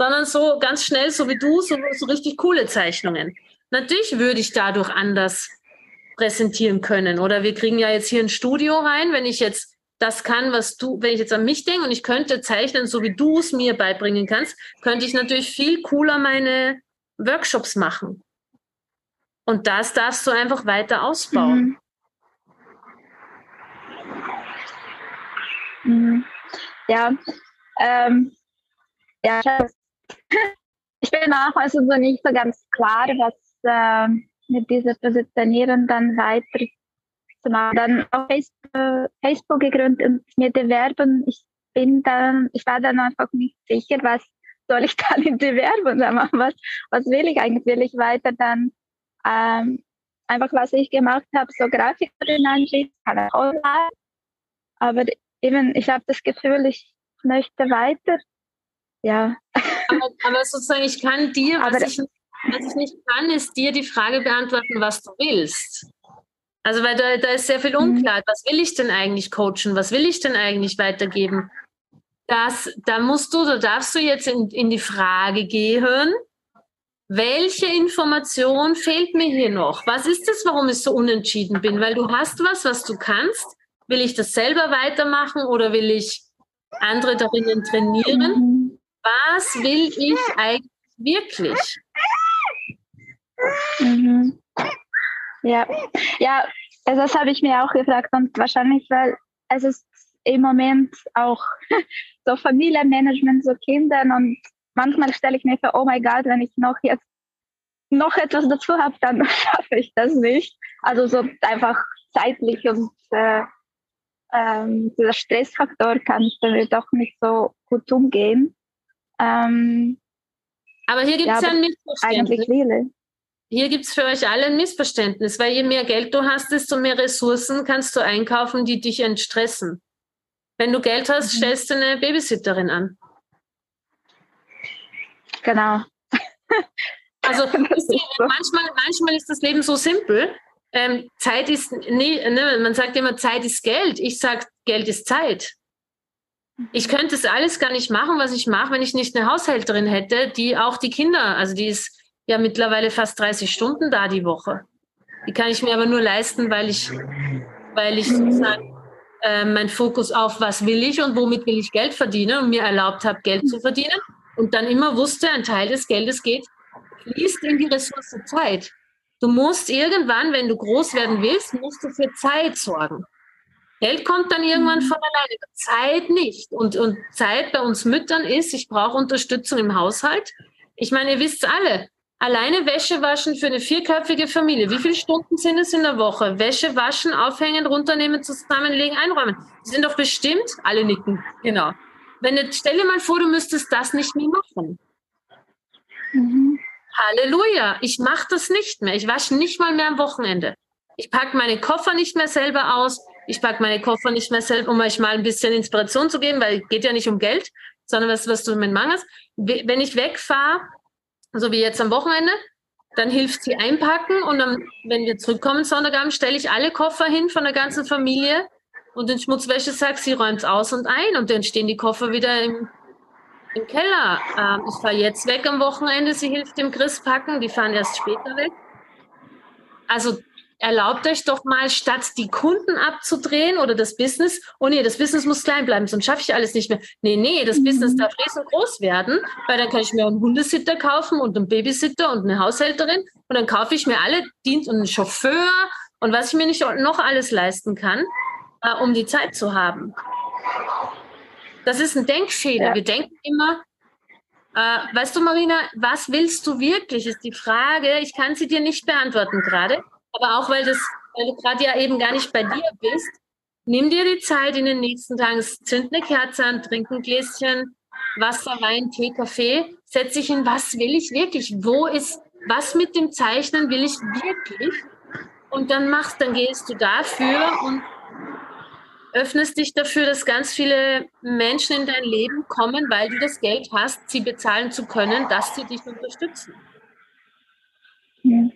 Sondern so ganz schnell, so wie du, so, so richtig coole Zeichnungen. Natürlich würde ich dadurch anders präsentieren können. Oder wir kriegen ja jetzt hier ein Studio rein, wenn ich jetzt das kann, was du, wenn ich jetzt an mich denke und ich könnte zeichnen, so wie du es mir beibringen kannst, könnte ich natürlich viel cooler meine Workshops machen. Und das darfst du einfach weiter ausbauen. Mhm. Mhm. Ja, ähm, ja, ich bin auch also so nicht so ganz klar, was äh, mit dieser Positionierung dann weiter zu machen. Dann auf Facebook, gegründet und mir bewerben. Ich bin dann, ich war dann einfach nicht sicher, was soll ich dann in die Werbung machen? Was, was will ich eigentlich? Will ich weiter dann ähm, einfach, was ich gemacht habe, so Grafikerin anschließen, online. Aber eben, ich habe das Gefühl, ich möchte weiter. Ja. Aber, aber sozusagen, ich kann dir, was, ich, was ich nicht kann, ist dir die Frage beantworten, was du willst. Also, weil da, da ist sehr viel mhm. unklar. Was will ich denn eigentlich coachen? Was will ich denn eigentlich weitergeben? Das, da musst du, da darfst du jetzt in, in die Frage gehen, welche Information fehlt mir hier noch? Was ist das, warum ich so unentschieden bin? Weil du hast was, was du kannst. Will ich das selber weitermachen oder will ich andere darin trainieren? Was will ich eigentlich wirklich? Mhm. Ja, ja, also das habe ich mir auch gefragt und wahrscheinlich, weil es ist im Moment auch so Familienmanagement, so Kindern und manchmal stelle ich mir vor, oh mein Gott, wenn ich noch jetzt noch etwas dazu habe, dann schaffe ich das nicht. Also so einfach zeitlich und äh, ähm, dieser Stressfaktor kann ich damit doch nicht so gut umgehen. Ähm, aber hier gibt es ja, ja ein Missverständnis. Eigentlich hier gibt es für euch alle ein Missverständnis, weil je mehr Geld du hast, desto mehr Ressourcen kannst du einkaufen, die dich entstressen. Wenn du Geld hast, mhm. stellst du eine Babysitterin an. Genau. Also manchmal, manchmal ist das Leben so simpel. Ähm, Zeit ist nie, ne, man sagt immer, Zeit ist Geld. Ich sage, Geld ist Zeit. Ich könnte es alles gar nicht machen, was ich mache, wenn ich nicht eine Haushälterin hätte, die auch die Kinder, also die ist ja mittlerweile fast 30 Stunden da die Woche. Die kann ich mir aber nur leisten, weil ich, weil ich sozusagen äh, mein Fokus auf was will ich und womit will ich Geld verdienen und mir erlaubt habe, Geld zu verdienen und dann immer wusste, ein Teil des Geldes geht, fließt in die Ressource Zeit. Du musst irgendwann, wenn du groß werden willst, musst du für Zeit sorgen. Geld kommt dann irgendwann mhm. von alleine, Zeit nicht. Und, und Zeit bei uns Müttern ist, ich brauche Unterstützung im Haushalt. Ich meine, ihr wisst alle, alleine Wäsche waschen für eine vierköpfige Familie. Wie viele Stunden sind es in der Woche? Wäsche waschen, aufhängen, runternehmen, zusammenlegen, einräumen. Die sind doch bestimmt, alle nicken, genau. Wenn jetzt, stell dir mal vor, du müsstest das nicht mehr machen. Mhm. Halleluja, ich mache das nicht mehr. Ich wasche nicht mal mehr am Wochenende. Ich packe meine Koffer nicht mehr selber aus. Ich packe meine Koffer nicht mehr selber, um euch mal ein bisschen Inspiration zu geben, weil es geht ja nicht um Geld, sondern was, was du mit mangest. Wenn ich wegfahre, so wie jetzt am Wochenende, dann hilft sie einpacken und dann, wenn wir zurückkommen Sonntagabend, stelle ich alle Koffer hin von der ganzen Familie und den Schmutzwäschesack, sie räumt es aus und ein und dann stehen die Koffer wieder im, im Keller. Ähm, ich fahre jetzt weg am Wochenende, sie hilft dem Chris packen, die fahren erst später weg. Also erlaubt euch doch mal, statt die Kunden abzudrehen oder das Business, oh nee, das Business muss klein bleiben, sonst schaffe ich alles nicht mehr. Nee, nee, das mhm. Business darf riesengroß werden, weil dann kann ich mir einen Hundesitter kaufen und einen Babysitter und eine Haushälterin und dann kaufe ich mir alle Dienst und einen Chauffeur und was ich mir nicht noch alles leisten kann, äh, um die Zeit zu haben. Das ist ein Denkfehler. Ja. Wir denken immer, äh, weißt du, Marina, was willst du wirklich, ist die Frage. Ich kann sie dir nicht beantworten gerade. Aber auch weil, das, weil du gerade ja eben gar nicht bei dir bist, nimm dir die Zeit in den nächsten Tagen, zünd eine Kerze an, trink ein Gläschen Wasser, Wein, Tee, Kaffee, setz dich hin, was will ich wirklich? Wo ist, was mit dem Zeichnen will ich wirklich? Und dann machst, dann gehst du dafür und öffnest dich dafür, dass ganz viele Menschen in dein Leben kommen, weil du das Geld hast, sie bezahlen zu können, dass sie dich unterstützen. Ja.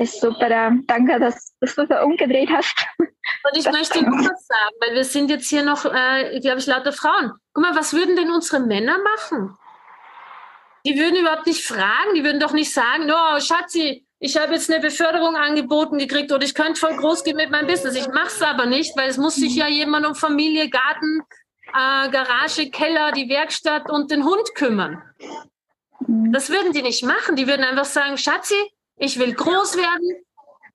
Das ist super. Danke, dass, dass du so umgedreht hast. Und ich das möchte noch was sagen, weil wir sind jetzt hier noch, äh, glaube ich, lauter Frauen. Guck mal, was würden denn unsere Männer machen? Die würden überhaupt nicht fragen, die würden doch nicht sagen, oh, Schatzi, ich habe jetzt eine Beförderung angeboten gekriegt oder ich könnte voll groß gehen mit meinem Business. Ich mache es aber nicht, weil es muss sich ja jemand um Familie, Garten, äh, Garage, Keller, die Werkstatt und den Hund kümmern. Mhm. Das würden die nicht machen. Die würden einfach sagen, Schatzi, ich will groß werden,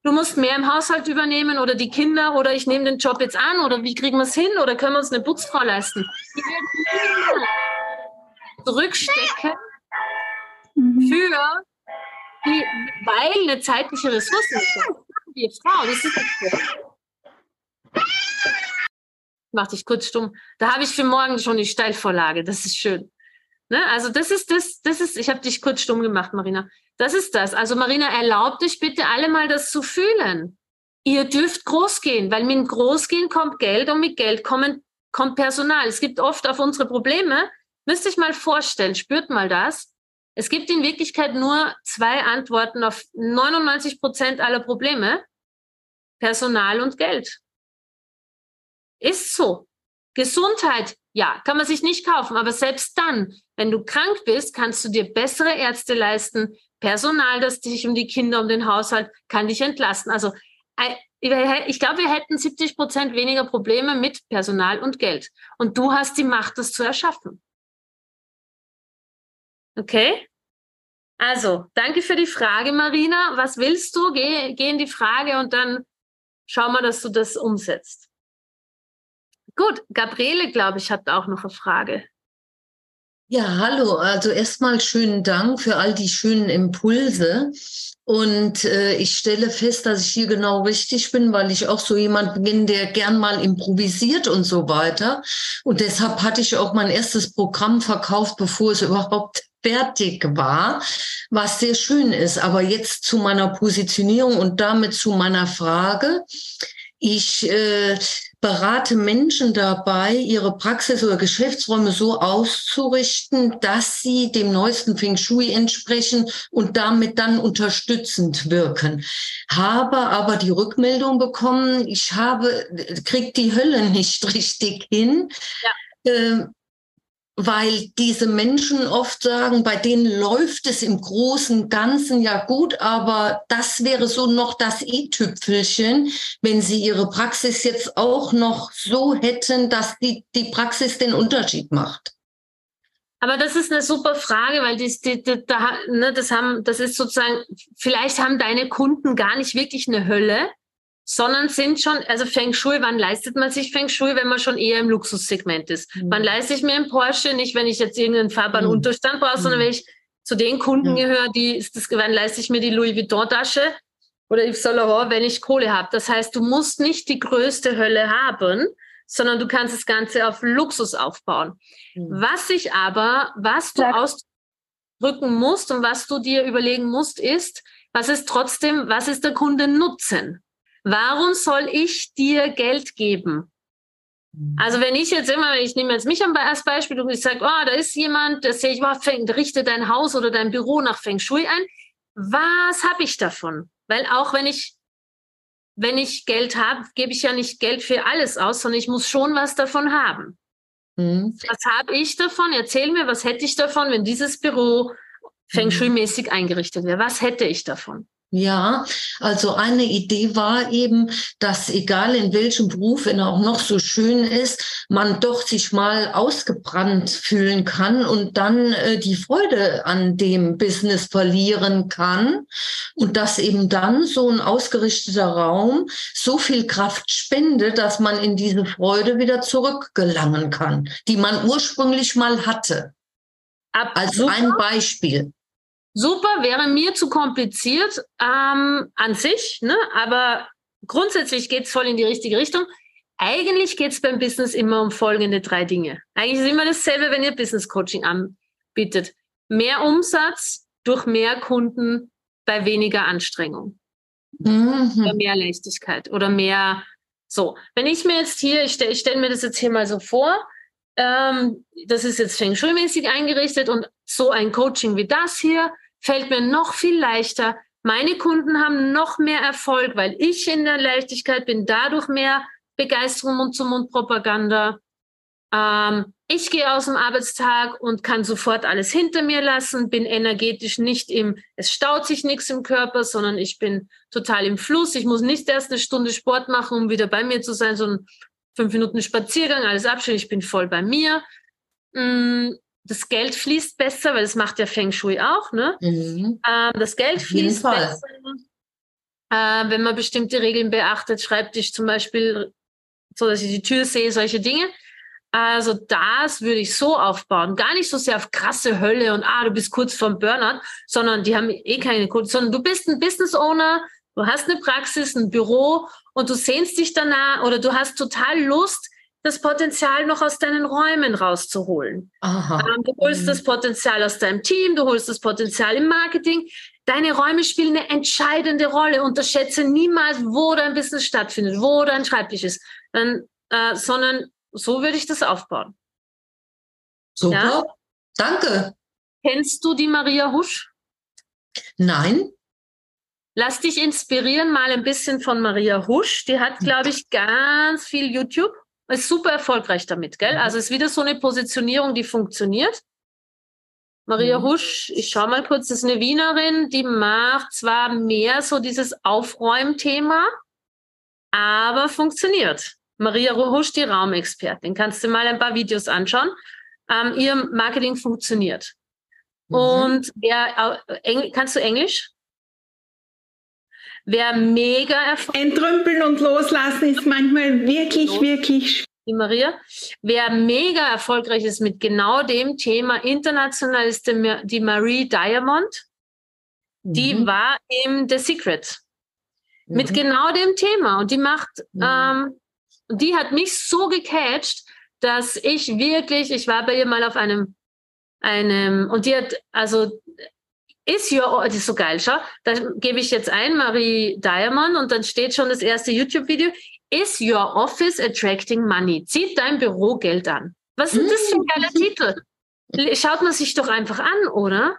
du musst mehr im Haushalt übernehmen oder die Kinder oder ich nehme den Job jetzt an oder wie kriegen wir es hin oder können wir uns eine Putzfrau leisten? Die werden zurückstecken mhm. für die, weil eine zeitliche Ressource ist. Die Frau, das ist Mach dich kurz stumm. Da habe ich für morgen schon die Steilvorlage. Das ist schön. Ne? Also das ist das, das ist, ich habe dich kurz stumm gemacht, Marina. Das ist das. Also Marina, erlaubt euch bitte alle mal das zu fühlen. Ihr dürft groß gehen, weil mit Großgehen kommt Geld und mit Geld kommen, kommt Personal. Es gibt oft auf unsere Probleme, müsst ihr mal vorstellen, spürt mal das. Es gibt in Wirklichkeit nur zwei Antworten auf 99 Prozent aller Probleme. Personal und Geld. Ist so. Gesundheit, ja, kann man sich nicht kaufen, aber selbst dann, wenn du krank bist, kannst du dir bessere Ärzte leisten, Personal, das sich um die Kinder, um den Haushalt, kann dich entlasten. Also ich glaube, wir hätten 70 Prozent weniger Probleme mit Personal und Geld. Und du hast die Macht, das zu erschaffen. Okay? Also, danke für die Frage, Marina. Was willst du? Geh, geh in die Frage und dann schau mal, dass du das umsetzt. Gut, Gabriele, glaube ich, hat auch noch eine Frage. Ja, hallo. Also erstmal schönen Dank für all die schönen Impulse. Und äh, ich stelle fest, dass ich hier genau richtig bin, weil ich auch so jemand bin, der gern mal improvisiert und so weiter. Und deshalb hatte ich auch mein erstes Programm verkauft, bevor es überhaupt fertig war, was sehr schön ist. Aber jetzt zu meiner Positionierung und damit zu meiner Frage. Ich äh, berate Menschen dabei, ihre Praxis oder Geschäftsräume so auszurichten, dass sie dem neuesten Feng Shui entsprechen und damit dann unterstützend wirken. Habe aber die Rückmeldung bekommen, ich habe, krieg die Hölle nicht richtig hin. Ja. Äh, weil diese Menschen oft sagen, bei denen läuft es im großen Ganzen ja gut, aber das wäre so noch das i-Tüpfelchen, wenn sie ihre Praxis jetzt auch noch so hätten, dass die, die Praxis den Unterschied macht. Aber das ist eine super Frage, weil die, die, die, da, ne, das, haben, das ist sozusagen, vielleicht haben deine Kunden gar nicht wirklich eine Hölle, sondern sind schon, also Feng Shui, wann leistet man sich Feng Shui, wenn man schon eher im Luxussegment ist? Mhm. Wann leiste ich mir einen Porsche? Nicht, wenn ich jetzt irgendeinen fahrbaren mhm. Unterstand brauche, sondern mhm. wenn ich zu den Kunden mhm. gehöre, die, ist das, wann leiste ich mir die Louis Vuitton Tasche oder Yves Saint Laurent, wenn ich Kohle habe? Das heißt, du musst nicht die größte Hölle haben, sondern du kannst das Ganze auf Luxus aufbauen. Mhm. Was ich aber, was du ausdrücken musst und was du dir überlegen musst, ist, was ist trotzdem, was ist der Kunde Nutzen? Warum soll ich dir Geld geben? Mhm. Also wenn ich jetzt immer, ich nehme jetzt mich als Beispiel und ich sage, oh, da ist jemand, der sehe ich, oh, richte dein Haus oder dein Büro nach Feng Shui ein. Was habe ich davon? Weil auch wenn ich, wenn ich Geld habe, gebe ich ja nicht Geld für alles aus, sondern ich muss schon was davon haben. Mhm. Was habe ich davon? Erzähl mir, was hätte ich davon, wenn dieses Büro Feng mhm. Shui-mäßig eingerichtet wäre? Was hätte ich davon? Ja, also eine Idee war eben, dass egal in welchem Beruf, wenn er auch noch so schön ist, man doch sich mal ausgebrannt fühlen kann und dann äh, die Freude an dem Business verlieren kann und dass eben dann so ein ausgerichteter Raum so viel Kraft spendet, dass man in diese Freude wieder zurückgelangen kann, die man ursprünglich mal hatte. Ab Als ein Beispiel. Super, wäre mir zu kompliziert ähm, an sich, ne? aber grundsätzlich geht es voll in die richtige Richtung. Eigentlich geht es beim Business immer um folgende drei Dinge. Eigentlich ist immer dasselbe, wenn ihr Business Coaching anbietet. Mehr Umsatz durch mehr Kunden bei weniger Anstrengung. Mhm. Oder mehr Leichtigkeit oder mehr so. Wenn ich mir jetzt hier, ich stelle stell mir das jetzt hier mal so vor, ähm, das ist jetzt Feng Shui-mäßig eingerichtet und so ein Coaching wie das hier fällt mir noch viel leichter. Meine Kunden haben noch mehr Erfolg, weil ich in der Leichtigkeit bin, dadurch mehr Begeisterung Mund-zu-Mund-Propaganda. Ähm, ich gehe aus dem Arbeitstag und kann sofort alles hinter mir lassen, bin energetisch nicht im, es staut sich nichts im Körper, sondern ich bin total im Fluss. Ich muss nicht erst eine Stunde Sport machen, um wieder bei mir zu sein, sondern fünf Minuten Spaziergang, alles abstellen, ich bin voll bei mir. Das Geld fließt besser, weil das macht ja Feng Shui auch, ne? Mhm. Ähm, das Geld fließt besser. Äh, wenn man bestimmte Regeln beachtet, Schreibtisch zum Beispiel, so dass ich die Tür sehe, solche Dinge. Also das würde ich so aufbauen. Gar nicht so sehr auf krasse Hölle und ah, du bist kurz vorm Burnout, sondern die haben eh keine Kunde, sondern du bist ein Business Owner, du hast eine Praxis, ein Büro und du sehnst dich danach oder du hast total Lust, das Potenzial noch aus deinen Räumen rauszuholen. Ähm, du holst mhm. das Potenzial aus deinem Team, du holst das Potenzial im Marketing. Deine Räume spielen eine entscheidende Rolle. Unterschätze niemals, wo dein Business stattfindet, wo dein Schreibtisch ist, Dann, äh, sondern so würde ich das aufbauen. Super, ja? danke. Kennst du die Maria Husch? Nein. Lass dich inspirieren mal ein bisschen von Maria Husch. Die hat, glaube ich, ganz viel YouTube ist super erfolgreich damit, gell? Mhm. Also ist wieder so eine Positionierung, die funktioniert. Maria mhm. Husch, ich schau mal kurz, das ist eine Wienerin, die macht zwar mehr so dieses Aufräumthema, aber funktioniert. Maria Husch, die Raumexpertin, kannst du mal ein paar Videos anschauen. Ähm, ihr Marketing funktioniert. Mhm. Und wer, äh, kannst du Englisch? Wer mega erfolgreich Entrümpeln und loslassen ist manchmal wirklich, so. wirklich die Maria. Wer mega erfolgreich ist mit genau dem Thema, international ist die Marie Diamond. Die mhm. war im The Secret. Mhm. Mit genau dem Thema. Und die macht, mhm. ähm, die hat mich so gecatcht, dass ich wirklich, ich war bei ihr mal auf einem einem, und die hat, also, ist your, das ist so geil, schau, da gebe ich jetzt ein, Marie Diamond, und dann steht schon das erste YouTube-Video, Is your office attracting money? Zieht dein Büro Geld an? Was ist das für ein geiler Mhm. Titel? Schaut man sich doch einfach an, oder?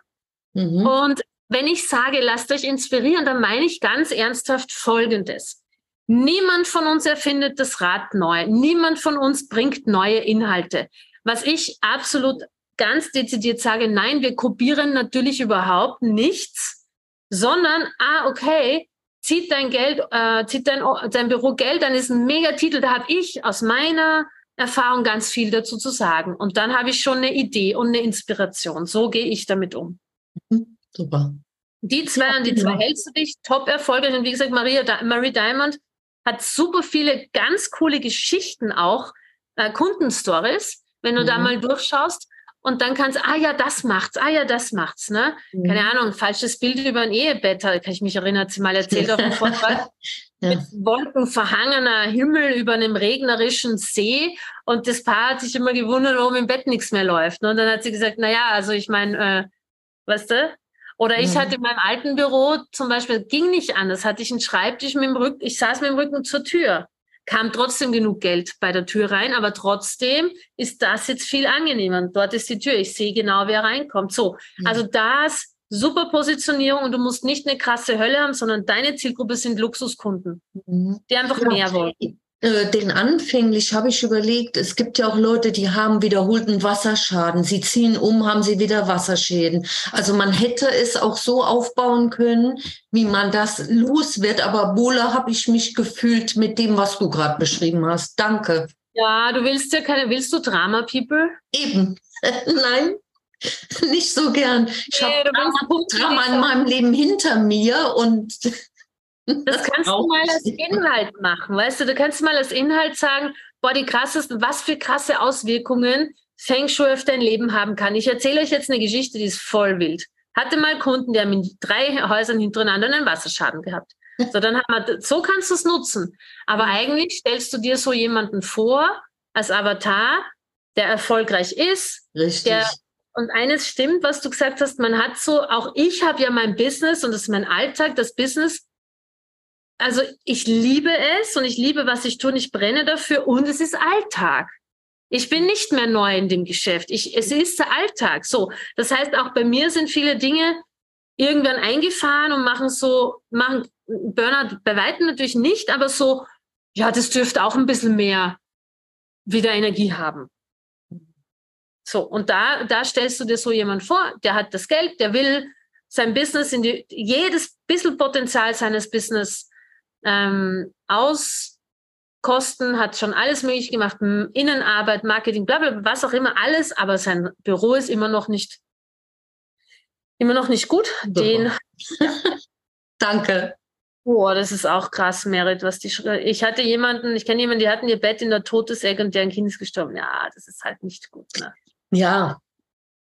Mhm. Und wenn ich sage, lasst euch inspirieren, dann meine ich ganz ernsthaft Folgendes. Niemand von uns erfindet das Rad neu. Niemand von uns bringt neue Inhalte. Was ich absolut ganz dezidiert sage, nein, wir kopieren natürlich überhaupt nichts, sondern, ah, okay, zieht dein Geld, äh, zieht dein, dein Büro Geld, dann ist ein Megatitel, da habe ich aus meiner Erfahrung ganz viel dazu zu sagen. Und dann habe ich schon eine Idee und eine Inspiration. So gehe ich damit um. Super. Die zwei, an die zwei hältst du dich, top erfolgreich. Und wie gesagt, Maria, Marie Diamond hat super viele ganz coole Geschichten auch, äh, Kundenstories, wenn du da Mhm. mal durchschaust. Und dann kannst, ah ja, das macht's, ah ja, das macht's, ne? Mhm. Keine Ahnung, falsches Bild über ein Ehebett, da kann ich mich erinnern, hat sie mal erzählt auf dem Vortrag. Ja. Mit wolkenverhangener Himmel über einem regnerischen See. Und das Paar hat sich immer gewundert, warum im Bett nichts mehr läuft. ne? Und dann hat sie gesagt, na ja, also ich meine, äh, weißt du? Oder ich Mhm. hatte in meinem alten Büro zum Beispiel, ging nicht anders, hatte ich einen Schreibtisch mit dem Rücken, ich saß mit dem Rücken zur Tür. Kam trotzdem genug Geld bei der Tür rein, aber trotzdem ist das jetzt viel angenehmer. Dort ist die Tür. Ich sehe genau, wer reinkommt. So. Ja. Also das, super Positionierung und du musst nicht eine krasse Hölle haben, sondern deine Zielgruppe sind Luxuskunden, Mhm. die einfach Ja. mehr wollen. Äh, Den anfänglich habe ich überlegt, es gibt ja auch Leute, die haben wiederholten Wasserschaden. Sie ziehen um, haben sie wieder Wasserschäden. Also man hätte es auch so aufbauen können, wie man das los wird. Aber wohler habe ich mich gefühlt mit dem, was du gerade beschrieben hast. Danke. Ja, du willst ja keine, willst du Drama People? Eben. Nein, nicht so gern. Ich Nee, habe Drama die in meinem Leben hinter mir und Das kannst du mal als. Inhalt machen, weißt du? Du kannst mal als Inhalt sagen, boah, die krassesten, was für krasse Auswirkungen Feng Shui auf dein Leben haben kann. Ich erzähle euch jetzt eine Geschichte, die ist voll wild. Hatte mal Kunden, die haben in drei Häusern hintereinander einen Wasserschaden gehabt. So, dann haben wir, so kannst du es nutzen. Aber eigentlich stellst du dir so jemanden vor als Avatar, der erfolgreich ist, richtig. Der- und eines stimmt, was du gesagt hast, man hat so, auch ich habe ja mein Business und das ist mein Alltag, das Business. Also ich liebe es und ich liebe, was ich tue ich brenne dafür und es ist Alltag. Ich bin nicht mehr neu in dem Geschäft. Ich, es ist der Alltag. So. Das heißt, auch bei mir sind viele Dinge irgendwann eingefahren und machen so, machen Burnout bei weitem natürlich nicht, aber so, ja, das dürfte auch ein bisschen mehr wieder Energie haben. So, und da, da stellst du dir so jemand vor, der hat das Geld, der will sein Business in die, jedes bisschen Potenzial seines Business ähm, auskosten, hat schon alles möglich gemacht, Innenarbeit, Marketing, bla, bla, bla, was auch immer, alles, aber sein Büro ist immer noch nicht, immer noch nicht gut. Den, Danke. boah, das ist auch krass, Merit, was die, ich hatte jemanden, ich kenne jemanden, die hatten ihr Bett in der Todesecke und deren Kind ist gestorben. Ja, das ist halt nicht gut. Ne? Ja.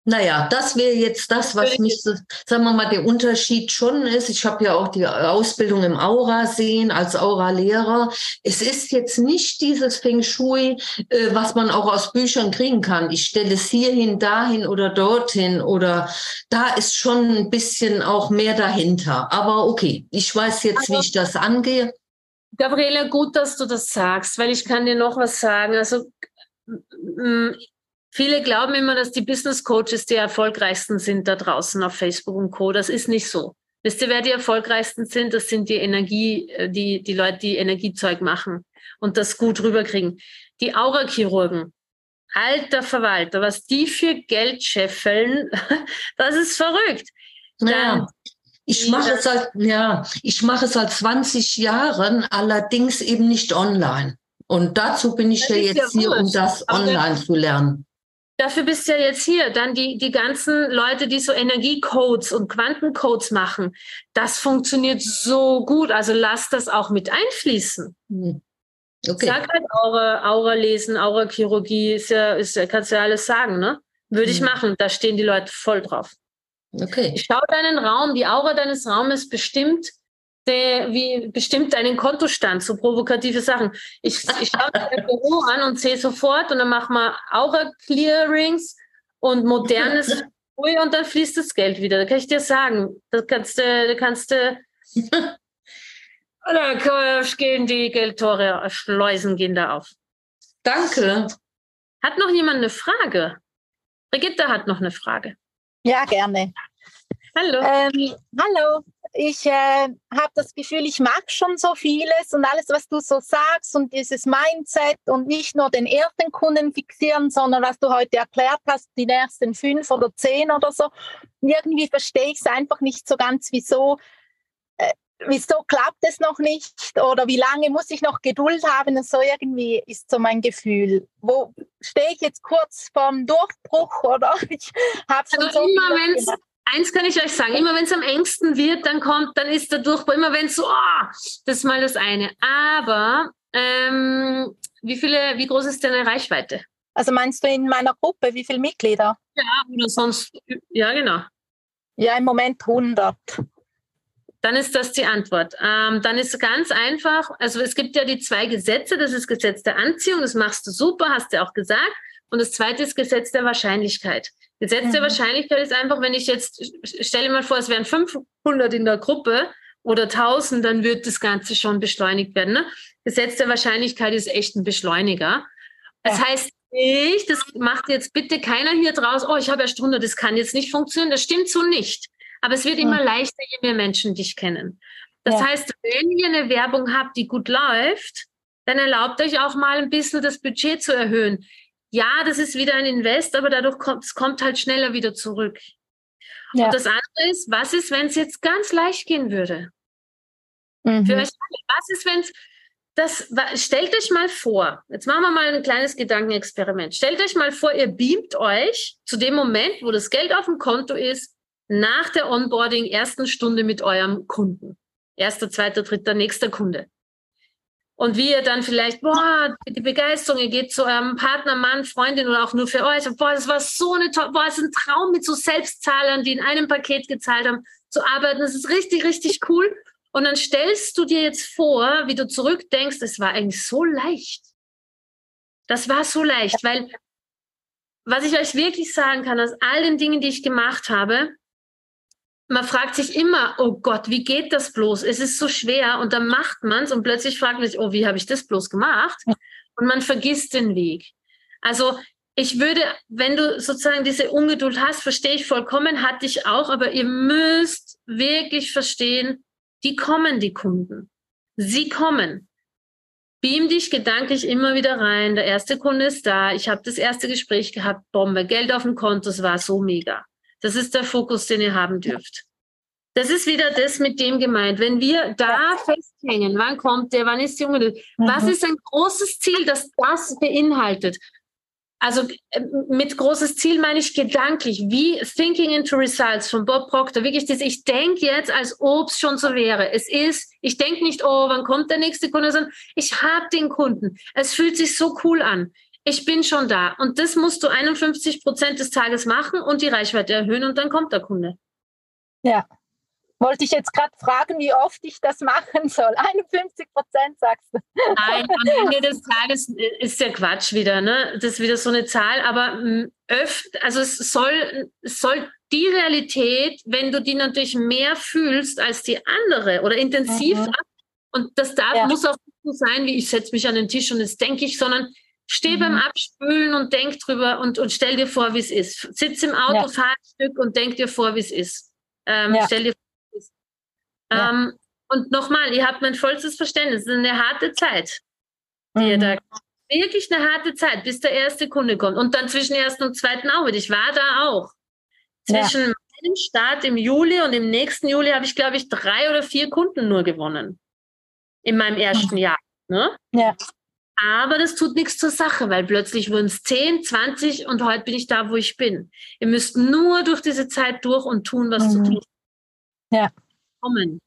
Naja, das wäre jetzt das, was mich, so, sagen wir mal, der Unterschied schon ist. Ich habe ja auch die Ausbildung im Aura sehen als Aura-Lehrer. Es ist jetzt nicht dieses Feng Shui, äh, was man auch aus Büchern kriegen kann. Ich stelle es hierhin, dahin oder dorthin oder da ist schon ein bisschen auch mehr dahinter. Aber okay, ich weiß jetzt, wie ich das angehe. Gabriela, gut, dass du das sagst, weil ich kann dir noch was sagen. Also viele glauben immer, dass die Business Coaches die erfolgreichsten sind da draußen auf Facebook und Co. Das ist nicht so. Wisst ihr, wer die erfolgreichsten sind? Das sind die Energie, äh, die, die Leute, die Energiezeug machen und das gut rüberkriegen. Die Aura-Chirurgen, alter Verwalter, was die für Geld scheffeln, das ist verrückt. Ja. Ich mache es seit, ja, ich mache es seit 20 Jahren, allerdings eben nicht online. Und dazu bin ich ja jetzt hier, um das online zu lernen. Dafür bist du ja jetzt hier. Dann die, die ganzen Leute, die so Energiecodes und Quantencodes machen. Das funktioniert so gut. Also lass das auch mit einfließen. Hm. Okay. Sag halt Aura, Aura lesen, Aura Chirurgie, ist ja, ist ja, kannst du ja alles sagen, ne? Würde ich Mhm. machen. Da stehen die Leute voll drauf. okay. Schau deinen Raum. Die Aura deines Raumes bestimmt, wie, bestimmt deinen Kontostand, so provokative Sachen. Ich, ich schaue mir dein Büro an und sehe sofort und dann machen wir Aura Clearings und modernes Ui, und dann fließt das Geld wieder. Da kann ich dir sagen. Da kannst du, da kannst du, da gehen die Geldtore, Schleusen gehen da auf. Danke. Hat noch jemand eine Frage? Brigitte hat noch eine Frage. Ja, gerne. Hallo. Ähm, hallo. Ich äh, habe das Gefühl, ich mag schon so vieles und alles, was du so sagst und dieses Mindset und nicht nur den ersten Kunden fixieren, sondern was du heute erklärt hast, die ersten fünf oder zehn oder so. irgendwie verstehe ich es einfach nicht so ganz, wieso, äh, wieso klappt es noch nicht oder wie lange muss ich noch Geduld haben und so irgendwie ist so mein Gefühl. Wo stehe ich jetzt kurz vorm Durchbruch oder ich habe schon also so immer wenn eins kann ich euch sagen, immer wenn es am engsten wird, dann kommt, dann ist der Durchbruch, immer wenn es so, oh, das ist mal das eine. Aber ähm, wie viele, wie groß ist deine Reichweite? Also meinst du in meiner Gruppe, wie viele Mitglieder? Ja, oder sonst, ja, genau. Ja, im Moment 100. Dann ist das die Antwort. Ähm, dann ist ganz einfach, also es gibt ja die zwei Gesetze, das ist Gesetz der Anziehung, das machst du super, hast du auch gesagt. Und das zweite ist Gesetz der Wahrscheinlichkeit. Gesetz mhm. der Wahrscheinlichkeit ist einfach, wenn ich jetzt, stelle mal vor, es wären 500 in der Gruppe oder 1000, dann wird das Ganze schon beschleunigt werden. Ne? Gesetz der Wahrscheinlichkeit ist echt ein Beschleuniger. Das ja. heißt nicht, das macht jetzt bitte keiner hier draus, oh, ich habe erst 100, das kann jetzt nicht funktionieren. Das stimmt so nicht. Aber es wird mhm. immer leichter, je mehr Menschen dich kennen. Das ja. heißt, wenn ihr eine Werbung habt, die gut läuft, dann erlaubt euch auch mal ein bisschen das Budget zu erhöhen ja, das ist wieder ein Invest, aber dadurch kommt es kommt halt schneller wieder zurück. Ja. Und das andere ist, was ist, wenn es jetzt ganz leicht gehen würde? Mhm. Für euch was ist, wenn es das, stellt euch mal vor, jetzt machen wir mal ein kleines Gedankenexperiment. Stellt euch mal vor, ihr beamt euch zu dem Moment, wo das Geld auf dem Konto ist, nach der Onboarding ersten Stunde mit eurem Kunden. Erster, zweiter, dritter, nächster Kunde. Und wie ihr dann vielleicht, boah, die Begeisterung, ihr geht zu eurem Partner, Mann, Freundin oder auch nur für euch, boah, das war so eine tolle, boah, es ist ein Traum mit so Selbstzahlern, die in einem Paket gezahlt haben, zu arbeiten. Das ist richtig, richtig cool. Und dann stellst du dir jetzt vor, wie du zurückdenkst, es war eigentlich so leicht. Das war so leicht, weil was ich euch wirklich sagen kann, aus all den Dingen, die ich gemacht habe, man fragt sich immer, oh Gott, wie geht das bloß? Es ist so schwer und dann macht man es und plötzlich fragt man sich, oh, wie habe ich das bloß gemacht? Und man vergisst den Weg. Also ich würde, wenn du sozusagen diese Ungeduld hast, verstehe ich vollkommen, hatte ich auch, aber ihr müsst wirklich verstehen, die kommen, die Kunden. Sie kommen. Beam dich gedanklich immer wieder rein. Der erste Kunde ist da. Ich habe das erste Gespräch gehabt. Bombe. Geld auf dem Konto. Es war so mega. Das ist der Fokus, den ihr haben dürft. Das ist wieder das mit dem gemeint. Wenn wir da festhängen, wann kommt der, wann ist die Junge, mhm. was ist ein großes Ziel, das das beinhaltet? Also äh, mit großes Ziel meine ich gedanklich, wie Thinking into Results von Bob Proctor. Wirklich, das, ich denke jetzt, als ob es schon so wäre. Es ist, ich denke nicht, oh, wann kommt der nächste Kunde, sondern ich habe den Kunden. Es fühlt sich so cool an ich bin schon da. Und das musst du 51 Prozent des Tages machen und die Reichweite erhöhen und dann kommt der Kunde. Ja. Wollte ich jetzt gerade fragen, wie oft ich das machen soll. 51 Prozent sagst du. Nein, am Ende des Tages ist der Quatsch wieder. Ne? Das ist wieder so eine Zahl. Aber hm, öfter, also es soll, es soll die Realität, wenn du die natürlich mehr fühlst als die andere oder intensiv, mhm. und das darf, ja. muss auch so sein, wie ich setze mich an den Tisch und jetzt denke ich, sondern Steh mhm. beim Abspülen und denk drüber und, und stell dir vor, wie es ist. Sitz im Auto, ja. fahr ein Stück und denk dir vor, wie es ist. Ähm, ja. Stell dir vor, wie es ist. Ja. Ähm, und nochmal, ihr habt mein vollstes Verständnis. Es ist eine harte Zeit, die mhm. ihr da wirklich eine harte Zeit, bis der erste Kunde kommt. Und dann zwischen ersten und zweiten auch mit. Ich war da auch. Zwischen ja. meinem Start im Juli und im nächsten Juli habe ich, glaube ich, drei oder vier Kunden nur gewonnen. In meinem ersten mhm. Jahr. Ne? Ja. Aber das tut nichts zur Sache, weil plötzlich wurden es 10, 20 und heute bin ich da, wo ich bin. Ihr müsst nur durch diese Zeit durch und tun, was mhm. zu tun. Ja. Kommen.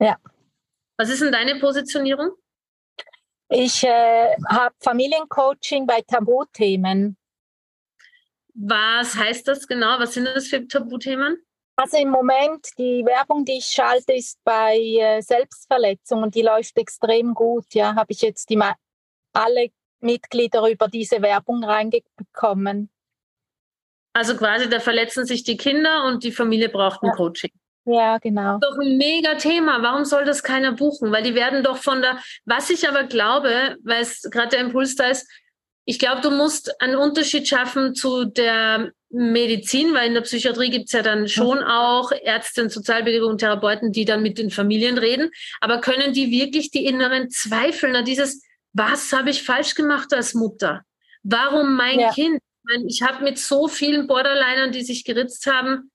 Ja. Was ist denn deine Positionierung? Ich äh, habe Familiencoaching bei Tabuthemen. Was heißt das genau? Was sind das für Tabuthemen? Also im Moment, die Werbung, die ich schalte, ist bei äh, Selbstverletzung und die läuft extrem gut. Ja, habe ich jetzt die alle Mitglieder über diese Werbung reingekommen. Also quasi, da verletzen sich die Kinder und die Familie braucht ein Ja. Coaching. Ja, genau. doch ein mega Thema. Warum soll das keiner buchen? Weil die werden doch von der, was ich aber glaube, weil es gerade der Impuls da ist, ich glaube, du musst einen Unterschied schaffen zu der Medizin, weil in der Psychiatrie gibt es ja dann schon auch Ärzte und Sozialpädagogen und Therapeuten, die dann mit den Familien reden. Aber können die wirklich die inneren Zweifel, na dieses, was habe ich falsch gemacht als Mutter? Warum mein Ja. Kind? Ich, habe mit so vielen Borderlinern, die sich geritzt haben,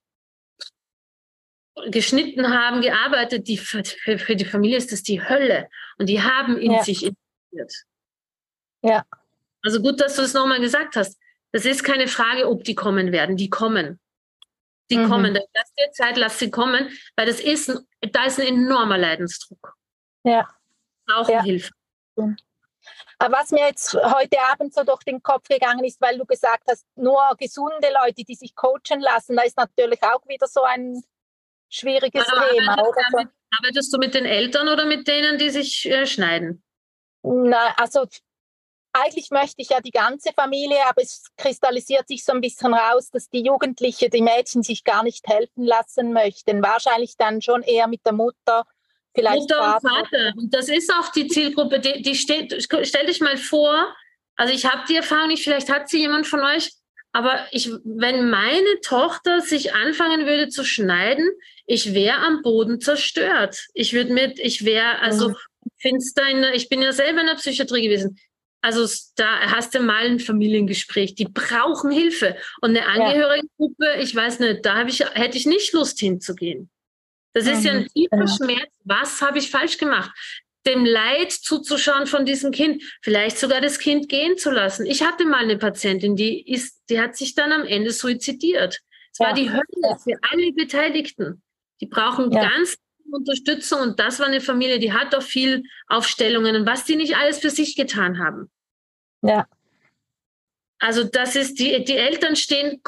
geschnitten haben, gearbeitet, die für, für, die Familie ist das die Hölle. Und die haben in Ja. sich investiert. Ja. Also gut, dass du es nochmal gesagt hast. Das ist keine Frage, ob die kommen werden. Die kommen. Die Mhm. kommen. Lass dir Zeit, lass sie kommen, weil das ist ein, da ist ein enormer Leidensdruck. Ja. Brauchen Ja. Hilfe. Was mir jetzt heute Abend so durch den Kopf gegangen ist, weil du gesagt hast, nur gesunde Leute, die sich coachen lassen, da ist natürlich auch wieder so ein schwieriges Aber Thema, arbeitest, oder? So. arbeitest du mit den Eltern oder mit denen, die sich äh, schneiden? Na, also eigentlich möchte ich ja die ganze Familie, aber es kristallisiert sich so ein bisschen raus, dass die Jugendlichen, die Mädchen sich gar nicht helfen lassen möchten. Wahrscheinlich dann schon eher mit der Mutter, vielleicht Mutter und Vater. Und das ist auch die Zielgruppe, die, die steht, stell dich mal vor, also ich habe die Erfahrung nicht, vielleicht hat sie jemand von euch, aber ich, wenn meine Tochter sich anfangen würde zu schneiden, ich wäre am Boden zerstört. Ich würde mit, ich wäre, also Mhm. finster in, ich bin ja selber in der Psychiatrie gewesen. Also da hast du mal ein Familiengespräch. Die brauchen Hilfe. Und eine Angehörigengruppe, ich weiß nicht, da ich, hätte ich nicht Lust hinzugehen. Das ist ja ein Mhm, tiefer. Schmerz. Was habe ich falsch gemacht? Dem Leid zuzuschauen von diesem Kind, vielleicht sogar das Kind gehen zu lassen. Ich hatte mal eine Patientin, die ist, die hat sich dann am Ende suizidiert. Es war Ja, die Hölle für alle Beteiligten. Die brauchen Ja. ganz viel Unterstützung und das war eine Familie, die hat auch viel Aufstellungen und was die nicht alles für sich getan haben. Ja. Also das ist, die, die Eltern stehen,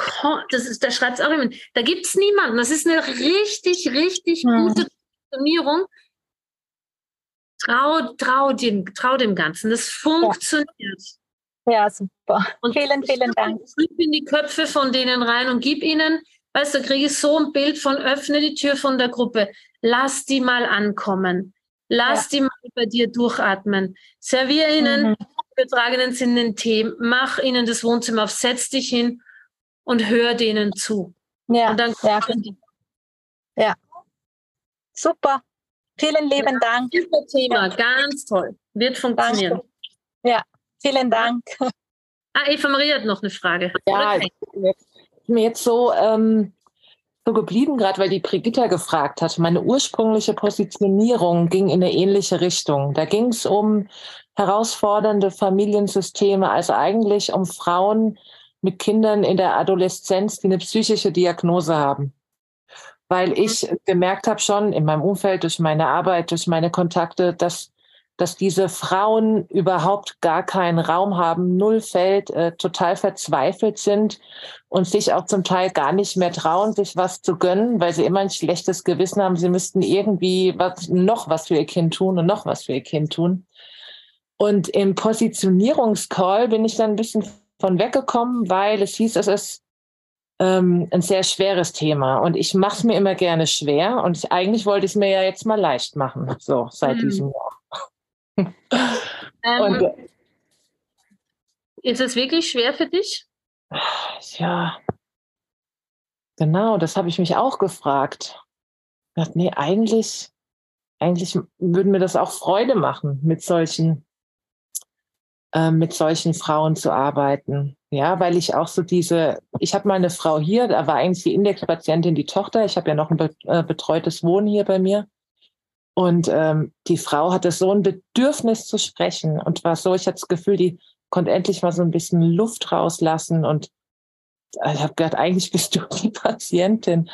das ist, da schreibt es auch jemand, da gibt es niemanden. Das ist eine richtig, richtig Mhm. gute Positionierung. Trau, trau, dem, trau dem Ganzen. Das funktioniert. Ja, super. Und Vielen, vielen Dank. Schlüpf in die Köpfe von denen rein und gib ihnen, weißt du, kriege ich so ein Bild von, öffne die Tür von der Gruppe, lass die mal ankommen, lass die mal bei dir durchatmen, servier ihnen Mhm. Übertragenen Sinne den Tee, mach ihnen das Wohnzimmer auf, setz dich hin und hör denen zu. Ja, Und dann ja, die. super. Vielen lieben Dank. Super Thema, ganz toll. Wird funktionieren. Danke. Ja, vielen Dank. Ah, Eva Maria hat noch eine Frage. Ja, Oder? ich bin jetzt- mir jetzt so, ähm, so geblieben, gerade weil die Brigitta gefragt hat. Meine ursprüngliche Positionierung ging in eine ähnliche Richtung. Da ging es um herausfordernde Familiensysteme, also eigentlich um Frauen mit Kindern in der Adoleszenz, die eine psychische Diagnose haben. Weil ich gemerkt habe schon in meinem Umfeld, durch meine Arbeit, durch meine Kontakte, dass dass diese Frauen überhaupt gar keinen Raum haben, null Feld, äh, total verzweifelt sind und sich auch zum Teil gar nicht mehr trauen, sich was zu gönnen, weil sie immer ein schlechtes Gewissen haben, sie müssten irgendwie was, noch was für ihr Kind tun und noch was für ihr Kind tun. Und im Positionierungscall bin ich dann ein bisschen von weggekommen, weil es hieß, es ist ähm, ein sehr schweres Thema und ich mache es mir immer gerne schwer und ich, eigentlich wollte ich es mir ja jetzt mal leicht machen, so seit Mhm. diesem Jahr. Ähm, Und ist es wirklich schwer für dich? ja, genau, das habe ich mich auch gefragt. Ich dachte, nee, eigentlich, eigentlich würde mir das auch Freude machen, mit solchen, äh, mit solchen Frauen zu arbeiten. Ja, weil ich auch so diese, ich habe mal eine Frau hier, da war eigentlich die Indexpatientin die Tochter. Ich habe ja noch ein äh, betreutes Wohnen hier bei mir. Und ähm, die Frau hatte so ein Bedürfnis zu sprechen und war so, ich hatte das Gefühl, die konnte endlich mal so ein bisschen Luft rauslassen und äh, ich habe gedacht, eigentlich bist du die Patientin.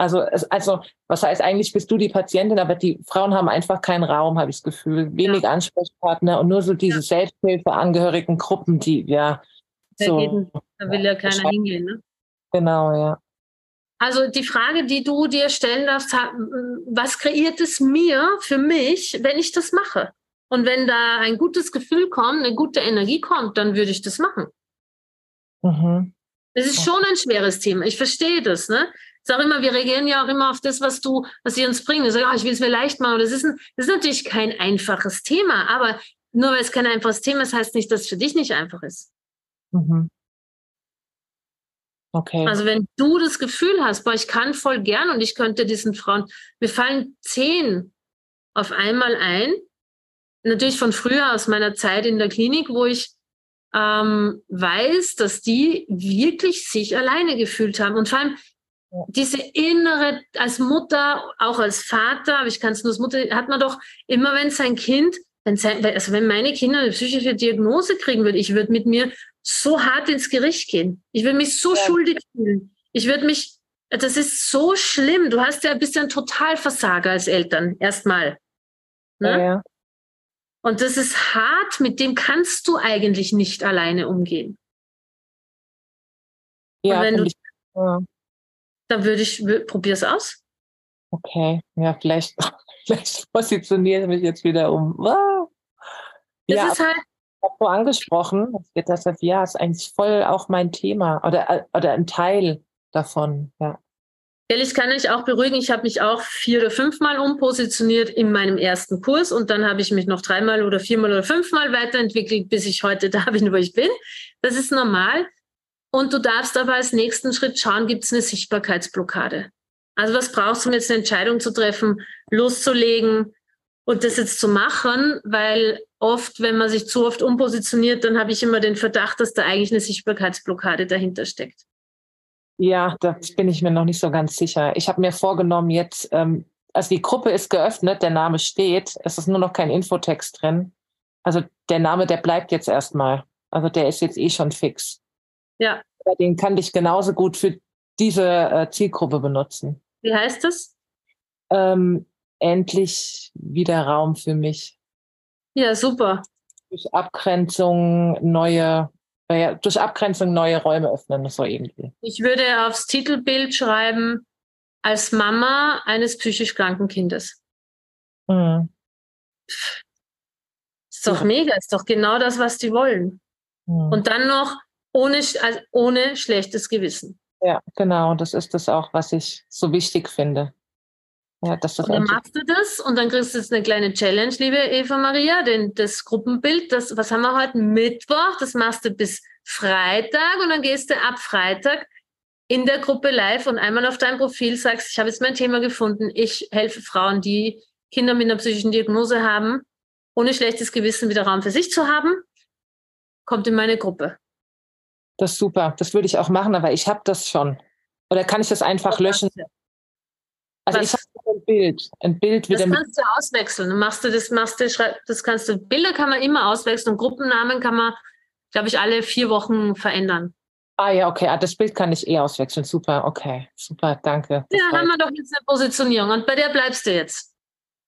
Also, es, also, was heißt eigentlich bist du die Patientin, aber die Frauen haben einfach keinen Raum, habe ich das Gefühl. Wenig Ansprechpartner und nur so diese Selbsthilfeangehörigen Gruppen, die ja Da, so. geht, da will ja keiner hingehen. Ne? Genau, ja. Also die Frage, die du dir stellen darfst, was kreiert es mir für mich, wenn ich das mache? Und wenn da ein gutes Gefühl kommt, eine gute Energie kommt, dann würde ich das machen. Mhm. Es ist schon ein schweres Thema. Ich verstehe das, ne? Sage immer, wir reagieren ja auch immer auf das, was du, was sie uns bringen. Ich sage, oh, ich will es mir leicht machen. Das ist, ein, das ist natürlich kein einfaches Thema, aber nur weil es kein einfaches Thema ist, heißt nicht, dass es für dich nicht einfach ist. Mhm. Okay. Also wenn du das Gefühl hast, boah, ich kann voll gern und ich könnte diesen Frauen, mir fallen zehn auf einmal ein, natürlich von früher aus meiner Zeit in der Klinik, wo ich ähm, weiß, dass die wirklich sich alleine gefühlt haben. Und vor allem diese innere, als Mutter, auch als Vater, aber ich kann es nur als Mutter, hat man doch immer, wenn sein Kind, wenn, sein, also wenn meine Kinder eine psychische Diagnose kriegen würden, ich würde mit mir so hart ins Gericht gehen. Ich würde mich so ja. schuldig fühlen. Ich würde mich, das ist so schlimm. Du hast ja ein bisschen Totalversager als Eltern, erstmal. Ne? Ja, ja. Und das ist hart, mit dem kannst du eigentlich nicht alleine umgehen. Ja, Und wenn du, ja. Dann würde ich, probier's aus. Okay, ja, vielleicht, vielleicht positioniere ich mich jetzt wieder um. Wow. Das ja, ist halt. Ich habe angesprochen, das geht das ja, ist eigentlich voll auch mein Thema oder, oder ein Teil davon, ja. Ehrlich kann ich auch beruhigen, ich habe mich auch vier oder fünfmal umpositioniert in meinem ersten Kurs und dann habe ich mich noch dreimal oder viermal oder fünfmal weiterentwickelt, bis ich heute da bin, wo ich bin. Das ist normal. Und du darfst aber als nächsten Schritt schauen, gibt es eine Sichtbarkeitsblockade. Also was brauchst du, um jetzt eine Entscheidung zu treffen, loszulegen und das jetzt zu machen, weil oft, wenn man sich zu oft umpositioniert, dann habe ich immer den Verdacht, dass da eigentlich eine Sichtbarkeitsblockade dahinter steckt. Ja, da bin ich mir noch nicht so ganz sicher. Ich habe mir vorgenommen, jetzt, ähm, also die Gruppe ist geöffnet, der Name steht, es ist nur noch kein Infotext drin. Also der Name, der bleibt jetzt erstmal. Also der ist jetzt eh schon fix. Ja. Den kann ich genauso gut für diese äh, Zielgruppe benutzen. Wie heißt es? Ähm, endlich wieder Raum für mich. Ja, super. Durch Abgrenzung neue naja, durch Abgrenzung neue Räume öffnen, so irgendwie. Ich würde aufs Titelbild schreiben, als Mama eines psychisch kranken Kindes. Mhm. Ist doch mega, ist doch genau das, was die wollen. Mhm. Und dann noch ohne, also ohne schlechtes Gewissen. Ja, genau, das ist das auch, was ich so wichtig finde. Ja, das ist und dann machst du das und dann kriegst du jetzt eine kleine Challenge, liebe Eva Maria, denn das Gruppenbild, das, was haben wir heute? Mittwoch, das machst du bis Freitag und dann gehst du ab Freitag in der Gruppe live und einmal auf dein Profil sagst, ich habe jetzt mein Thema gefunden, ich helfe Frauen, die Kinder mit einer psychischen Diagnose haben, ohne schlechtes Gewissen wieder Raum für sich zu haben, kommt in meine Gruppe. Das ist super, das würde ich auch machen, aber ich habe das schon. Oder kann ich das einfach löschen? Also Was? ich habe ein Bild, ein Bild wieder. Das kannst du auswechseln. Machst du das, machst du, das kannst du. Bilder kann man immer auswechseln und Gruppennamen kann man, glaube ich, alle vier Wochen verändern. Ah ja, okay. Ah, das Bild kann ich eh auswechseln. Super, okay. Super, danke. Das ja, haben wir doch jetzt eine Positionierung und bei der bleibst du jetzt.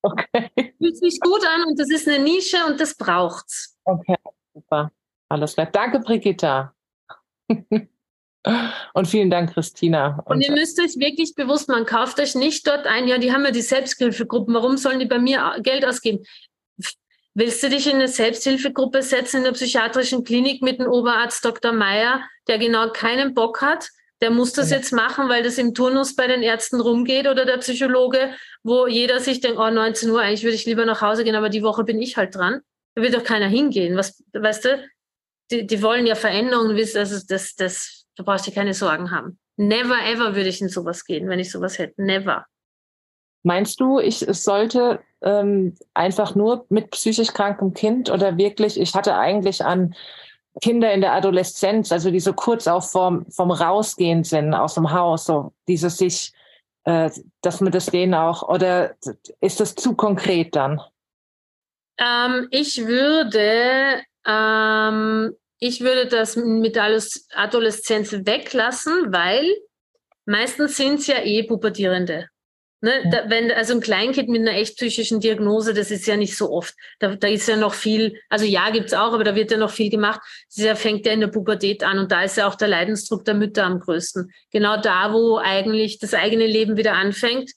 Okay. Fühlt sich gut an und das ist eine Nische und das braucht's. Okay, super. Alles klar. Danke, Brigitta. Und vielen Dank, Christina. Und, und ihr müsst euch wirklich bewusst machen, kauft euch nicht dort ein, ja, die haben ja die Selbsthilfegruppen, warum sollen die bei mir Geld ausgeben? Willst du dich in eine Selbsthilfegruppe setzen in der psychiatrischen Klinik mit dem Oberarzt Dr. Meyer, der genau keinen Bock hat? Der muss das ja. jetzt machen, weil das im Turnus bei den Ärzten rumgeht oder der Psychologe, wo jeder sich denkt, oh, 19 Uhr, eigentlich würde ich lieber nach Hause gehen, aber die Woche bin ich halt dran. Da wird doch keiner hingehen. Was, weißt du, die, die wollen ja Veränderungen, also das, das Du brauchst dir keine Sorgen haben. Never ever würde ich in sowas gehen, wenn ich sowas hätte. Never. Meinst du, ich sollte ähm, einfach nur mit psychisch krankem Kind oder wirklich, ich hatte eigentlich an Kinder in der Adoleszenz, also die so kurz auch vom, vom Rausgehen sind aus dem Haus, so dieses sich, äh, dass man das denen auch, oder ist das zu konkret dann? Ähm, ich würde ähm, ich würde das mit Adoleszenz weglassen, weil meistens sind es ja eh Pubertierende. Ne, da, wenn, also ein Kleinkind mit einer echt psychischen Diagnose, das ist ja nicht so oft. Da, da ist ja noch viel, also ja, gibt's auch, aber da wird ja noch viel gemacht. Das fängt ja in der Pubertät an und da ist ja auch der Leidensdruck der Mütter am größten. Genau da, wo eigentlich das eigene Leben wieder anfängt,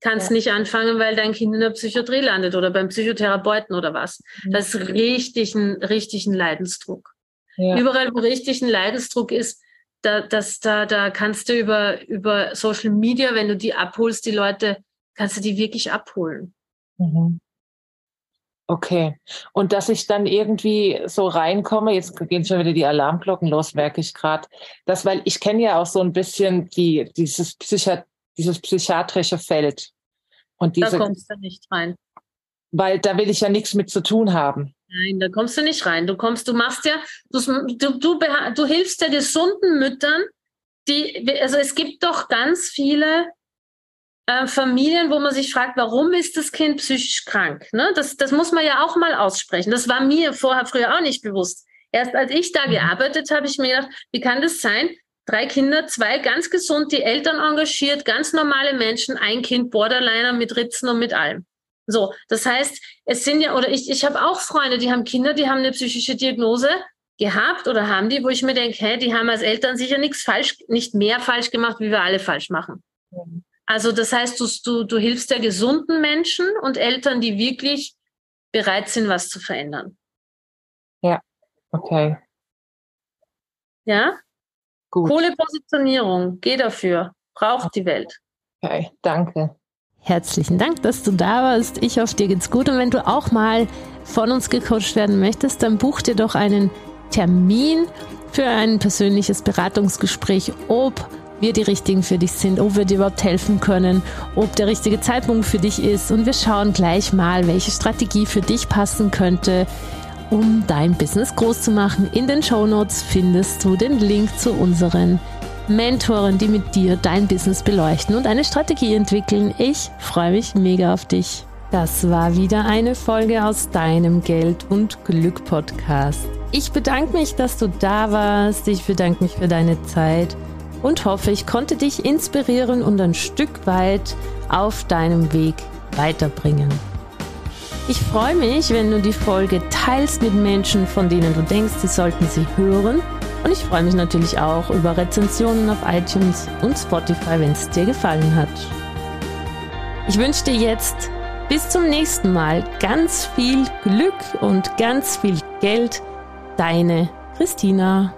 kannst ja. nicht anfangen, weil dein Kind in der Psychiatrie landet oder beim Psychotherapeuten oder was. Mhm. Das ist richtig ein, richtig ein Leidensdruck. Ja. Überall, wo richtig ein Leidensdruck ist, da, das, da, da kannst du über, über Social Media, wenn du die abholst, die Leute, kannst du die wirklich abholen. Mhm. Okay. Und dass ich dann irgendwie so reinkomme, jetzt gehen schon wieder die Alarmglocken los, merke ich gerade. Das, weil ich kenne ja auch so ein bisschen die, dieses, Psychi dieses psychiatrische Feld. Und diese, da kommst du nicht rein. Weil da will ich ja nichts mit zu tun haben. Nein, da kommst du nicht rein. Du kommst, du machst ja, du, du, du, du hilfst ja gesunden Müttern, die, also es gibt doch ganz viele äh, Familien, wo man sich fragt, warum ist das Kind psychisch krank? Ne? Das, das muss man ja auch mal aussprechen. Das war mir vorher früher auch nicht bewusst. Erst als ich da mhm. gearbeitet habe, ich mir gedacht, wie kann das sein? Drei Kinder, zwei ganz gesund, die Eltern engagiert, ganz normale Menschen, ein Kind Borderliner mit Ritzen und mit allem. So, das heißt, es sind ja, oder ich, ich habe auch Freunde, die haben Kinder, die haben eine psychische Diagnose gehabt oder haben die, wo ich mir denke, hä, die haben als Eltern sicher nichts falsch, nicht mehr falsch gemacht, wie wir alle falsch machen. Mhm. Also das heißt, du, du, du hilfst ja gesunden Menschen und Eltern, die wirklich bereit sind, was zu verändern. Ja, okay. Ja? Gut. Coole Positionierung, geh dafür, braucht die Welt. Okay, danke. Herzlichen Dank, dass du da warst. Ich hoffe, dir geht's gut. Und wenn du auch mal von uns gecoacht werden möchtest, dann buch dir doch einen Termin für ein persönliches Beratungsgespräch, ob wir die richtigen für dich sind, ob wir dir überhaupt helfen können, ob der richtige Zeitpunkt für dich ist. Und wir schauen gleich mal, welche Strategie für dich passen könnte, um dein Business groß zu machen. In den Show Notes findest du den Link zu unseren Mentoren, die mit dir dein Business beleuchten und eine Strategie entwickeln. Ich freue mich mega auf dich. Das war wieder eine Folge aus deinem Geld und Glück Podcast. Ich bedanke mich, dass du da warst. Ich bedanke mich für deine Zeit und hoffe, ich konnte dich inspirieren und ein Stück weit auf deinem Weg weiterbringen. Ich freue mich, wenn du die Folge teilst mit Menschen, von denen du denkst, sie sollten sie hören. Und ich freue mich natürlich auch über Rezensionen auf iTunes und Spotify, wenn es dir gefallen hat. Ich wünsche dir jetzt bis zum nächsten Mal ganz viel Glück und ganz viel Geld. Deine Christina.